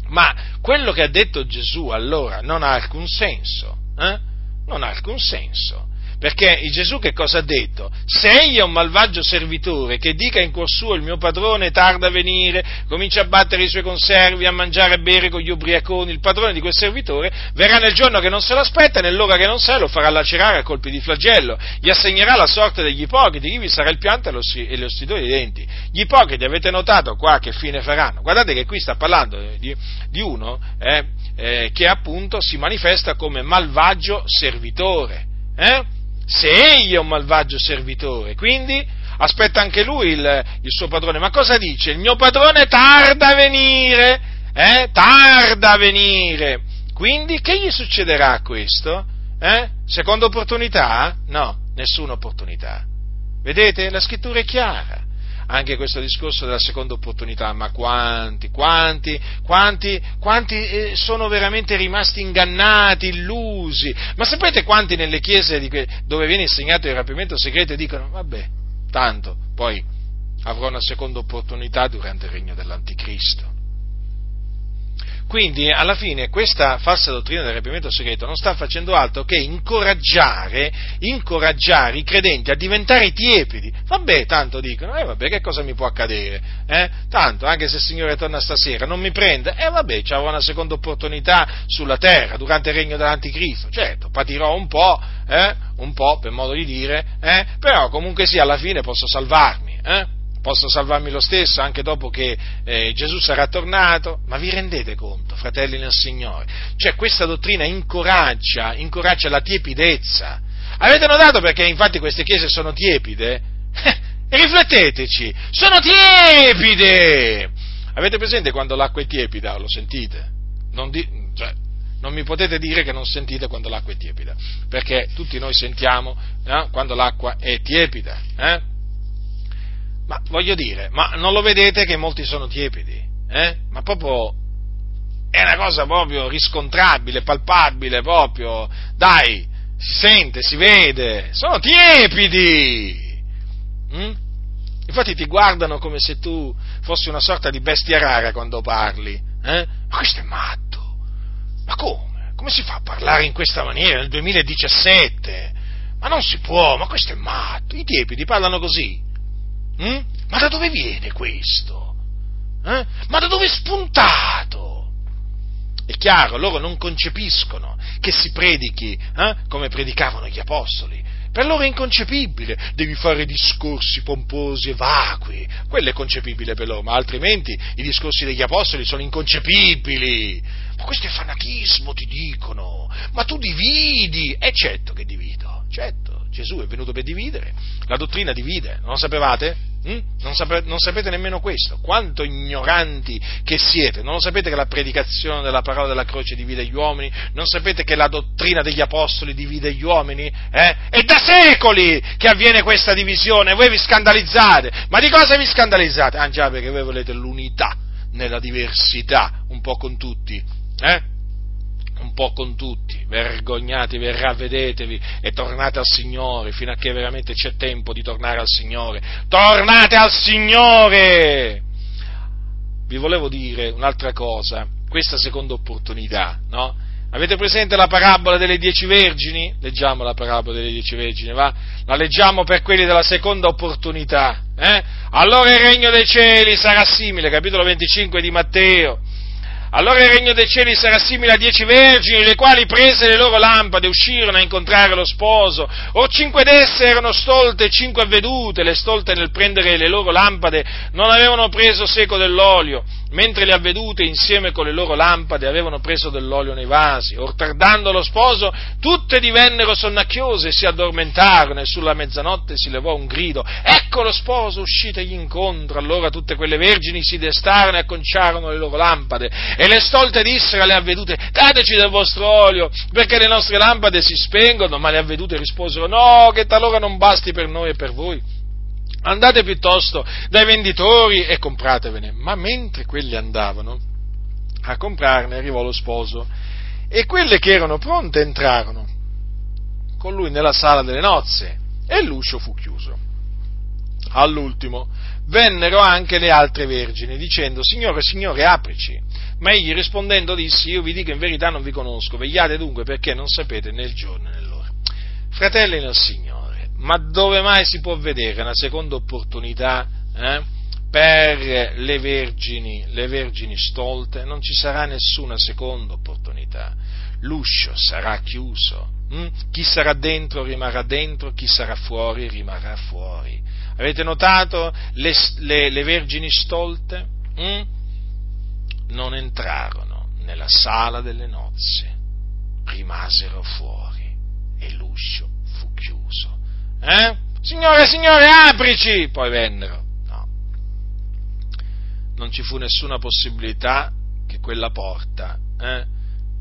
ma quello che ha detto Gesù allora non ha alcun senso. Eh? Non ha alcun senso. Perché Gesù che cosa ha detto? Se egli è un malvagio servitore che dica in cuor suo il mio padrone tarda a venire, comincia a battere i suoi conservi, a mangiare e bere con gli ubriaconi, il padrone di quel servitore verrà nel giorno che non se l'aspetta e nell'ora che non sa lo farà lacerare a colpi di flagello, gli assegnerà la sorte degli ipocriti, ivi sarà il pianto e lo, stidore dei denti. Gli ipocriti avete notato qua che fine faranno? Guardate che qui sta parlando di, di uno eh, eh, che appunto si manifesta come malvagio servitore. Eh? Se egli è un malvagio servitore, quindi aspetta anche lui il, il suo padrone. Ma cosa dice? Il mio padrone tarda a venire, eh? tarda a venire. Quindi che gli succederà a questo? Eh? Seconda opportunità? No, nessuna opportunità. Vedete? La scrittura è chiara anche questo discorso della seconda opportunità, ma quanti, quanti, quanti, quanti eh, sono veramente rimasti ingannati, illusi? Ma sapete quanti nelle chiese que- dove viene insegnato il rapimento segreto dicono, vabbè, tanto, poi avrò una seconda opportunità durante il regno dell'anticristo. Quindi, alla fine, questa falsa dottrina del rapimento segreto non sta facendo altro che incoraggiare, incoraggiare i credenti a diventare tiepidi. Vabbè, tanto dicono, eh vabbè, che cosa mi può accadere? Eh? Tanto, anche se il Signore torna stasera, non mi prende, eh vabbè, c'avrò una seconda opportunità sulla terra, durante il regno dell'anticristo. Certo, patirò un po', eh? un po', per modo di dire, eh? però comunque sì, alla fine posso salvarmi, eh? Posso salvarmi lo stesso anche dopo che eh, Gesù sarà tornato, ma vi rendete conto, fratelli nel Signore? Cioè questa dottrina incoraggia, incoraggia la tiepidezza. Avete notato perché infatti queste chiese sono tiepide? e rifletteteci, sono tiepide! Avete presente quando l'acqua è tiepida? Lo sentite? Non, di, cioè, non mi potete dire che non sentite quando l'acqua è tiepida, perché tutti noi sentiamo eh, quando l'acqua è tiepida. Eh? Ma voglio dire, ma non lo vedete che molti sono tiepidi? Eh? Ma proprio è una cosa proprio riscontrabile, palpabile proprio. Dai, si sente, si vede, sono tiepidi. Mm? Infatti ti guardano come se tu fossi una sorta di bestia rara quando parli. Eh? Ma questo è matto. Ma come? Come si fa a parlare in questa maniera nel 2017? Ma non si può, ma questo è matto. I tiepidi parlano così. Mm? Ma da dove viene questo? Eh? Ma da dove è spuntato? È chiaro, loro non concepiscono che si predichi eh, come predicavano gli apostoli. Per loro è inconcepibile, devi fare discorsi pomposi e vacui, quello è concepibile per loro, ma altrimenti i discorsi degli apostoli sono inconcepibili. Ma questo è fanachismo, ti dicono, ma tu dividi, e certo che divido, certo, Gesù è venuto per dividere, la dottrina divide, non lo sapevate? Mm? Non, sapete, non, sapete, nemmeno questo? Quanto ignoranti che siete? Non lo sapete che la predicazione della parola della croce divide gli uomini? Non sapete che la dottrina degli apostoli divide gli uomini? Eh? È da secoli che avviene questa divisione, voi vi scandalizzate. Ma di cosa vi scandalizzate? Ah già, perché voi volete l'unità nella diversità, un po' con tutti. Eh? un po' con tutti, vergognatevi ravvedetevi e tornate al Signore fino a che veramente c'è tempo di tornare al Signore. Tornate al Signore! Vi volevo dire un'altra cosa, questa seconda opportunità, no? Avete presente la parabola delle dieci vergini? Leggiamo la parabola delle dieci vergini, va? La leggiamo per quelli della seconda opportunità. Eh? Allora il regno dei cieli sarà simile, capitolo 25 di Matteo allora il regno dei cieli sarà simile a dieci vergini, le quali prese le loro lampade uscirono a incontrare lo sposo. O cinque d'esse erano stolte e cinque avvedute, le stolte nel prendere le loro lampade non avevano preso seco dell'olio mentre le avvedute insieme con le loro lampade avevano preso dell'olio nei vasi. Or tardando lo sposo, tutte divennero sonnacchiose e si addormentarono e sulla mezzanotte si levò un grido. Ecco lo sposo, uscitegli incontro. Allora tutte quelle vergini si destarono e acconciarono le loro lampade. E le stolte dissero alle avvedute, dateci del vostro olio, perché le nostre lampade si spengono. Ma le avvedute risposero, no, che talora non basti per noi e per voi andate piuttosto dai venditori e compratevene. Ma mentre quelli andavano a comprarne arrivò lo sposo e quelle che erano pronte entrarono con lui nella sala delle nozze e l'uscio fu chiuso. All'ultimo vennero anche le altre vergini dicendo Signore, Signore, aprici. Ma egli rispondendo disse Io vi dico in verità non vi conosco, vegliate dunque perché non sapete né il giorno né l'ora. Fratelli nel Signore ma dove mai si può vedere una seconda opportunità eh, per le vergini, le vergini stolte? Non ci sarà nessuna seconda opportunità. L'uscio sarà chiuso. Hm? Chi sarà dentro rimarrà dentro, chi sarà fuori rimarrà fuori. Avete notato le, le, le vergini stolte? Hm? Non entrarono nella sala delle nozze, rimasero fuori e l'uscio fu chiuso. Eh? Signore, signore, aprici! Poi vennero. No. Non ci fu nessuna possibilità che quella porta, eh?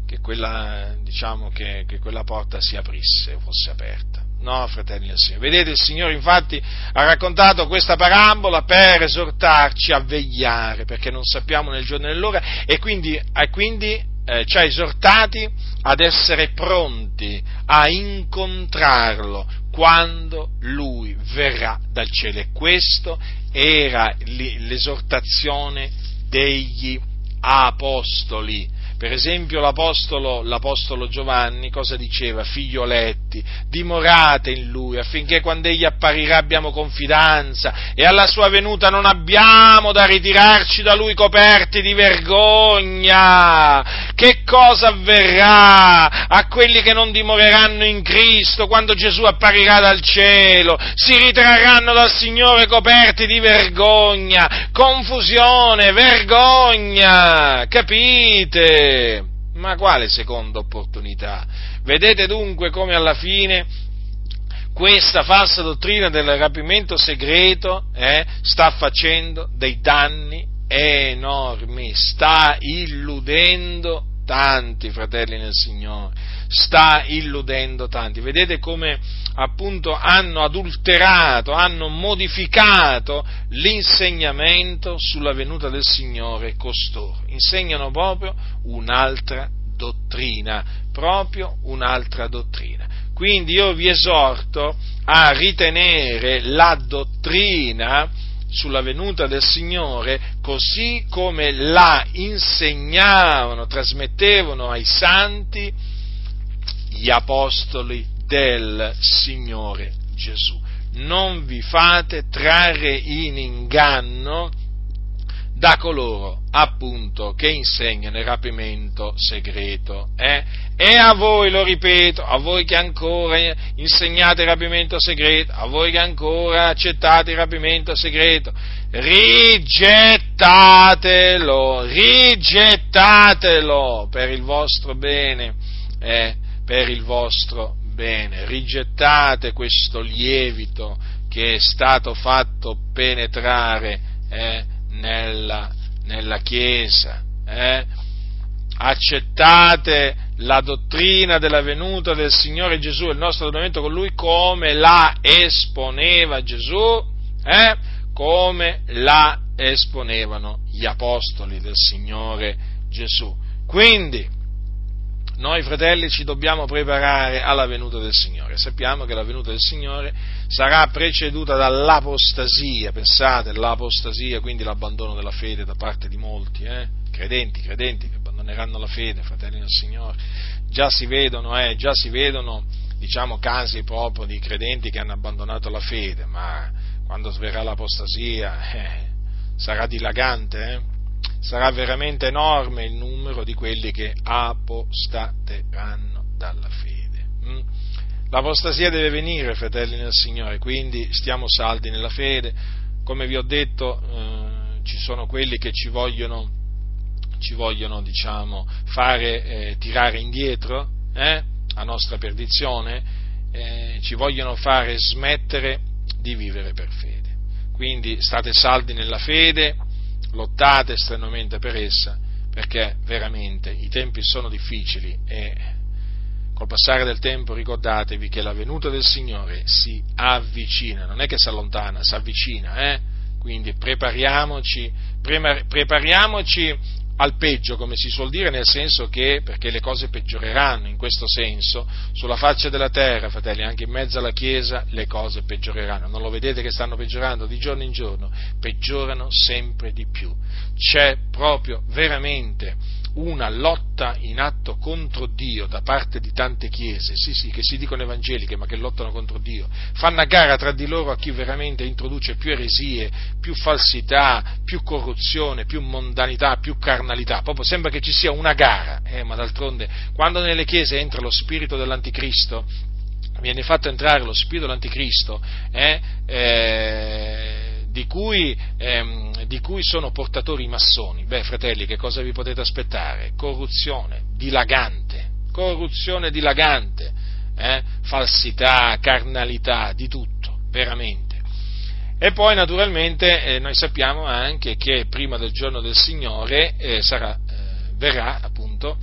che quella, diciamo, che, che quella porta si aprisse, fosse aperta. No, fratelli del Signore. Vedete, il Signore infatti ha raccontato questa parabola per esortarci a vegliare, perché non sappiamo nel giorno e nell'ora, e quindi, e quindi eh, ci ha esortati ad essere pronti a incontrarlo quando lui verrà dal cielo. E questa era l'esortazione degli apostoli per esempio l'apostolo, l'apostolo, Giovanni cosa diceva? Figlioletti, dimorate in lui affinché quando egli apparirà abbiamo confidenza e alla sua venuta non abbiamo da ritirarci da lui coperti di vergogna. Che cosa avverrà a quelli che non dimoreranno in Cristo quando Gesù apparirà dal cielo? Si ritrarranno dal Signore coperti di vergogna, confusione, vergogna, capite? Ma quale seconda opportunità? Vedete dunque come alla fine questa falsa dottrina del rapimento segreto eh, sta facendo dei danni enormi, sta illudendo tanti fratelli nel Signore, sta illudendo tanti. Vedete come appunto hanno adulterato, hanno modificato l'insegnamento sulla venuta del Signore costoro. Insegnano proprio un'altra dottrina, proprio un'altra dottrina. Quindi io vi esorto a ritenere la dottrina sulla venuta del Signore così come la insegnavano, trasmettevano ai santi gli apostoli del Signore Gesù. Non vi fate trarre in inganno da coloro appunto che insegnano il rapimento segreto. Eh? E a voi, lo ripeto, a voi che ancora insegnate il rapimento segreto, a voi che ancora accettate il rapimento segreto, rigettatelo, rigettatelo per il vostro bene, eh? Per il vostro bene, rigettate questo lievito che è stato fatto penetrare eh, nella, nella Chiesa, eh? accettate la dottrina della venuta del Signore Gesù e il nostro adonamento con Lui come la esponeva Gesù, eh? come la esponevano gli apostoli del Signore Gesù. Quindi, noi fratelli ci dobbiamo preparare alla venuta del Signore. Sappiamo che la venuta del Signore sarà preceduta dall'apostasia, pensate, l'apostasia, quindi l'abbandono della fede da parte di molti, eh? credenti, credenti che abbandoneranno la fede, fratelli del Signore. Già si vedono, eh, già si vedono diciamo, casi proprio di credenti che hanno abbandonato la fede, ma quando verrà l'apostasia eh, sarà dilagante, eh? Sarà veramente enorme il numero di quelli che apostateranno dalla fede. Mm? L'apostasia deve venire, fratelli nel Signore, quindi stiamo saldi nella fede. Come vi ho detto, eh, ci sono quelli che ci vogliono, ci vogliono diciamo, fare eh, tirare indietro eh, a nostra perdizione, eh, ci vogliono fare smettere di vivere per fede. Quindi state saldi nella fede, lottate strenuamente per essa, perché veramente i tempi sono difficili e col passare del tempo ricordatevi che la venuta del Signore si avvicina, non è che si allontana, si avvicina, eh? Quindi prepariamoci, prepariamoci al peggio, come si suol dire, nel senso che, perché le cose peggioreranno in questo senso, sulla faccia della terra, fratelli, anche in mezzo alla Chiesa, le cose peggioreranno. Non lo vedete che stanno peggiorando di giorno in giorno? Peggiorano sempre di più. C'è proprio veramente una lotta in atto contro Dio da parte di tante chiese, sì sì, che si dicono evangeliche ma che lottano contro Dio, fanno a gara tra di loro a chi veramente introduce più eresie, più falsità, più corruzione, più mondanità, più carnalità, proprio sembra che ci sia una gara, eh, ma d'altronde quando nelle chiese entra lo spirito dell'anticristo, viene fatto entrare lo spirito dell'anticristo, eh, eh, di cui, ehm, di cui sono portatori i massoni, beh fratelli che cosa vi potete aspettare? Corruzione dilagante, corruzione dilagante, eh? falsità, carnalità, di tutto, veramente. E poi naturalmente eh, noi sappiamo anche che prima del giorno del Signore eh, sarà, eh, verrà appunto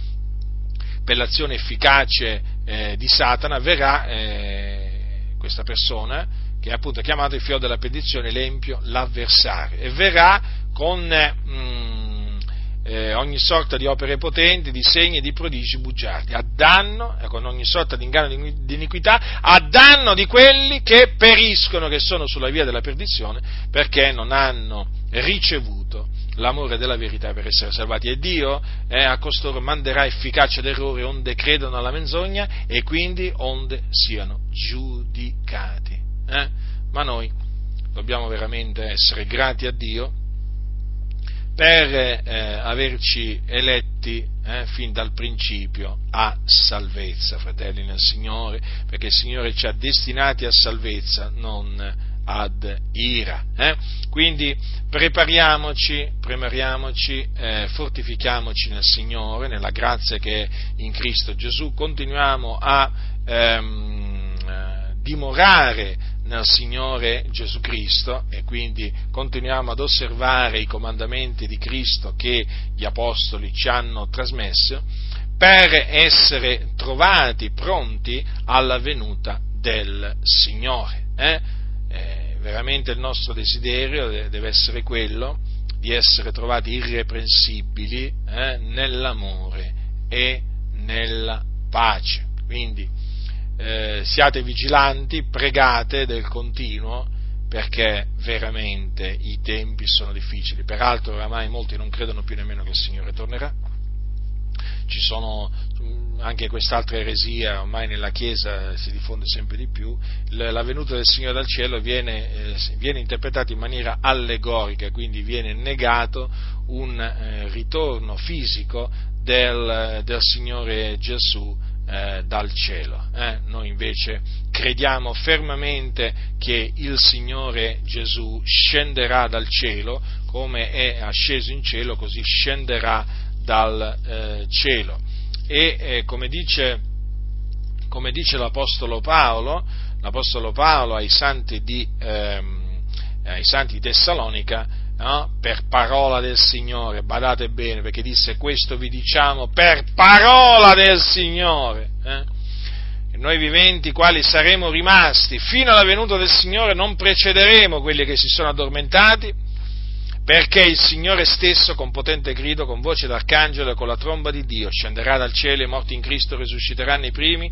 per l'azione efficace eh, di Satana, verrà eh, questa persona che è appunto chiamato il figlio della perdizione, l'empio, l'avversario, e verrà con mm, eh, ogni sorta di opere potenti, di segni e di prodigi bugiardi, a danno, eh, con ogni sorta di inganno di iniquità, a danno di quelli che periscono, che sono sulla via della perdizione, perché non hanno ricevuto l'amore della verità per essere salvati. E Dio eh, a costoro manderà efficacia d'errore onde credono alla menzogna e quindi onde siano giudicati. Eh? Ma noi dobbiamo veramente essere grati a Dio per eh, averci eletti eh, fin dal principio a salvezza, fratelli nel Signore, perché il Signore ci ha destinati a salvezza, non ad ira. Eh? Quindi prepariamoci, prepariamoci eh, fortifichiamoci nel Signore, nella grazia che è in Cristo Gesù, continuiamo a ehm, eh, dimorare nel Signore Gesù Cristo e quindi continuiamo ad osservare i comandamenti di Cristo che gli Apostoli ci hanno trasmesso per essere trovati pronti alla venuta del Signore. Eh? Eh, veramente il nostro desiderio deve essere quello di essere trovati irreprensibili eh, nell'amore e nella pace. Quindi eh, siate vigilanti, pregate del continuo perché veramente i tempi sono difficili. Peraltro oramai molti non credono più nemmeno che il Signore tornerà. Ci sono anche quest'altra eresia, ormai nella Chiesa si diffonde sempre di più, la venuta del Signore dal cielo viene, eh, viene interpretata in maniera allegorica, quindi viene negato un eh, ritorno fisico del, del Signore Gesù eh, dal cielo. Eh? Noi invece crediamo fermamente che il Signore Gesù scenderà dal cielo, come è asceso in cielo, così scenderà dal eh, cielo. E eh, come dice, come, dice, l'Apostolo Paolo, l'Apostolo Paolo ai santi di, ehm, ai santi di Tessalonica, no? per parola del Signore, badate bene perché disse questo vi diciamo per parola del Signore. Eh? noi viventi quali saremo rimasti fino alla venuta del Signore non precederemo quelli che si sono addormentati perché il Signore stesso con potente grido, con voce d'arcangelo e con la tromba di Dio scenderà dal cielo e i morti in Cristo risusciteranno i primi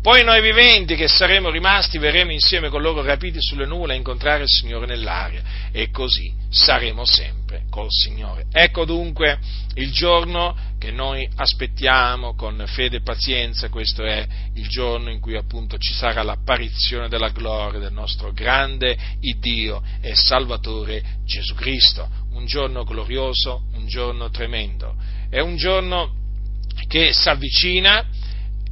poi noi viventi che saremo rimasti verremo insieme con loro rapiti sulle nuvole a incontrare il Signore nell'aria e così saremo sempre col Signore. Ecco dunque il giorno che noi aspettiamo con fede e pazienza, questo è il giorno in cui appunto ci sarà l'apparizione della gloria del nostro grande Iddio e Salvatore Gesù Cristo. Un giorno glorioso, un giorno tremendo. È un giorno che si avvicina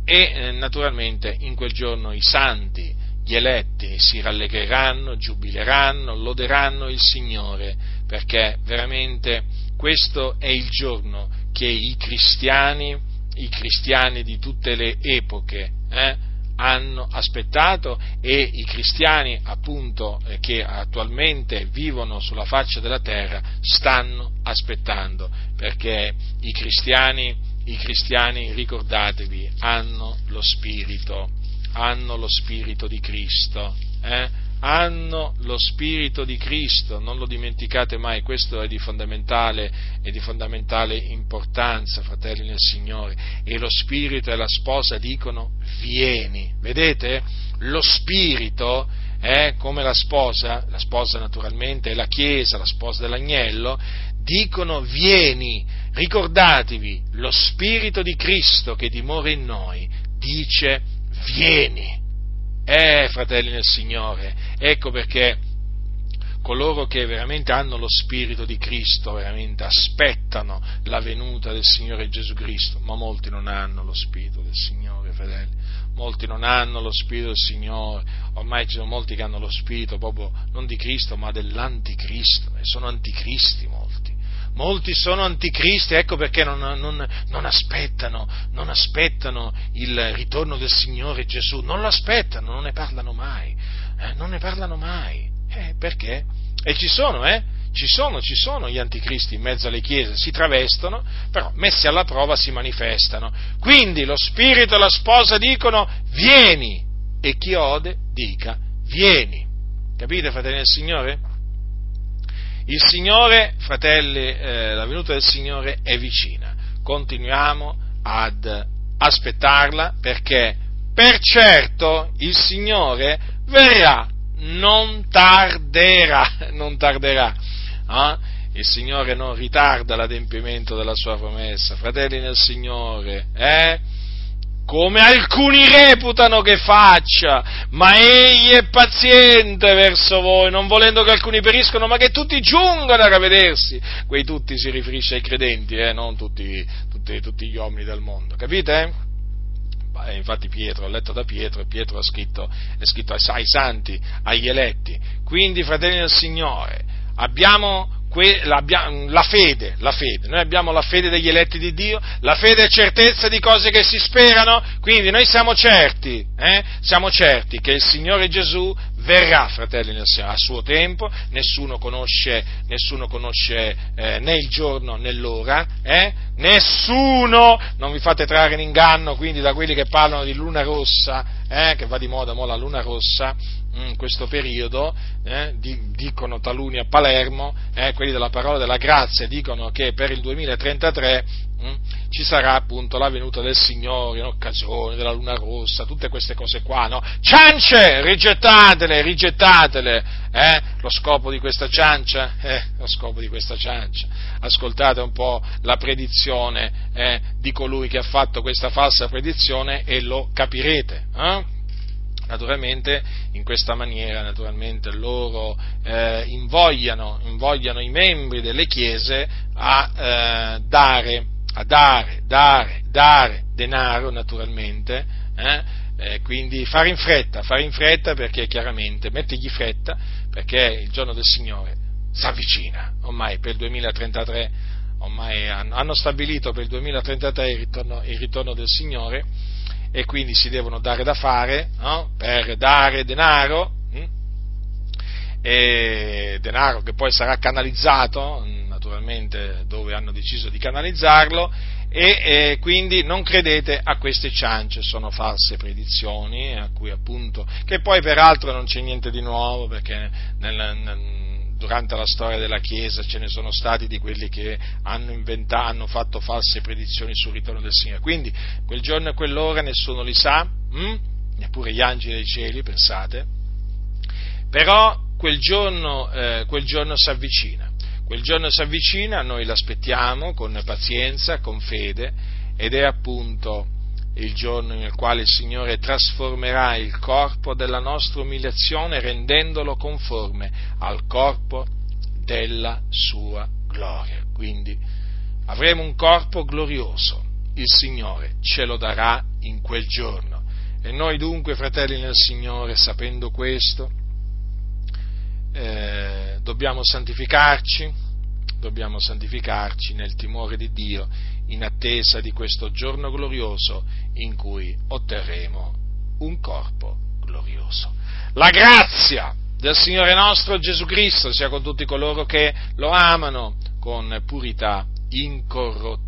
e eh, naturalmente in quel giorno i santi, gli eletti si rallegreranno, giubileranno, loderanno il Signore, perché veramente questo è il giorno che i cristiani, i cristiani di tutte le epoche, eh, hanno aspettato e i cristiani appunto eh, che attualmente vivono sulla faccia della terra stanno aspettando perché i cristiani i cristiani, ricordatevi, hanno lo spirito, hanno lo spirito di Cristo, eh? hanno lo spirito di Cristo, non lo dimenticate mai, questo è di fondamentale, è di fondamentale importanza, fratelli nel Signore, e lo spirito e la sposa dicono vieni, vedete? Lo spirito è come la sposa, la sposa naturalmente è la Chiesa, la sposa dell'agnello, dicono vieni, ricordatevi, lo Spirito di Cristo che dimora in noi dice vieni. Eh, fratelli nel Signore, ecco perché coloro che veramente hanno lo Spirito di Cristo, veramente aspettano la venuta del Signore Gesù Cristo, ma molti non hanno lo Spirito del Signore, fratelli. Molti non hanno lo Spirito del Signore, ormai ci sono molti che hanno lo Spirito proprio non di Cristo, ma dell'Anticristo, e sono anticristi molti molti sono anticristi, ecco perché non, non, non, aspettano, non, aspettano, il ritorno del Signore Gesù, non lo aspettano, non ne parlano mai, eh, non ne parlano mai, eh, perché? E ci sono, eh? Ci sono, ci sono gli anticristi in mezzo alle chiese, si travestono, però messi alla prova si manifestano. Quindi lo Spirito e la sposa dicono vieni e chi ode dica vieni. Capite, fratelli del Signore? Il Signore, fratelli, eh, la venuta del Signore è vicina. Continuiamo ad aspettarla perché per certo il Signore verrà, non tarderà, non tarderà. Eh? Il Signore non ritarda l'adempimento della sua promessa. Fratelli nel Signore, eh? Come alcuni reputano che faccia, ma egli è paziente verso voi, non volendo che alcuni periscono, ma che tutti giungano a ravvedersi. Quei tutti si riferisce ai credenti, eh, non tutti, tutti, tutti, gli uomini del mondo, capite? Eh, infatti Pietro, ho letto da Pietro, Pietro ha scritto, è scritto ai santi, agli eletti. Quindi, fratelli del Signore, abbiamo la fede, la fede, noi abbiamo la fede degli eletti di Dio, la fede è certezza di cose che si sperano, quindi noi siamo certi, eh? siamo certi che il Signore Gesù verrà, fratelli nel a suo tempo, nessuno conosce, nessuno conosce eh, né il giorno né l'ora, eh? nessuno, non vi fate trarre in inganno quindi da quelli che parlano di luna rossa, eh? che va di moda mo la luna rossa, in questo periodo, eh, di, dicono taluni a Palermo, eh, quelli della parola della grazia, dicono che per il 2033 Mm? Ci sarà appunto la venuta del Signore in occasione della luna rossa, tutte queste cose qua, no? Ciance, rigettatele, rigettatele, eh? Lo scopo di questa ciancia? Eh, lo scopo di questa ciancia. Ascoltate un po' la predizione eh, di colui che ha fatto questa falsa predizione e lo capirete, eh? naturalmente in questa maniera naturalmente loro eh, invogliano, invogliano, i membri delle chiese a eh, dare a dare, dare, dare denaro naturalmente, eh? Eh, quindi fare in fretta, fare in fretta perché chiaramente, mettigli fretta perché il giorno del Signore si avvicina, ormai per il 2033, ormai hanno stabilito per il 2033 il ritorno, il ritorno del Signore e quindi si devono dare da fare no? per dare denaro, hm? denaro che poi sarà canalizzato naturalmente dove hanno deciso di canalizzarlo e eh, quindi non credete a queste ciance, sono false predizioni a cui appunto, che poi peraltro non c'è niente di nuovo perché nel, nel, durante la storia della Chiesa ce ne sono stati di quelli che hanno inventato, hanno fatto false predizioni sul ritorno del Signore, quindi quel giorno e quell'ora nessuno li sa, hm? neppure gli angeli dei cieli, pensate, però quel giorno, eh, quel giorno si avvicina Quel giorno si avvicina, noi l'aspettiamo con pazienza, con fede ed è appunto il giorno nel quale il Signore trasformerà il corpo della nostra umiliazione rendendolo conforme al corpo della sua gloria. Quindi avremo un corpo glorioso, il Signore ce lo darà in quel giorno. E noi dunque, fratelli nel Signore, sapendo questo, eh, dobbiamo santificarci, dobbiamo santificarci nel timore di Dio in attesa di questo giorno glorioso in cui otterremo un corpo glorioso. La grazia del Signore nostro Gesù Cristo sia con tutti coloro che lo amano con purità incorrottibile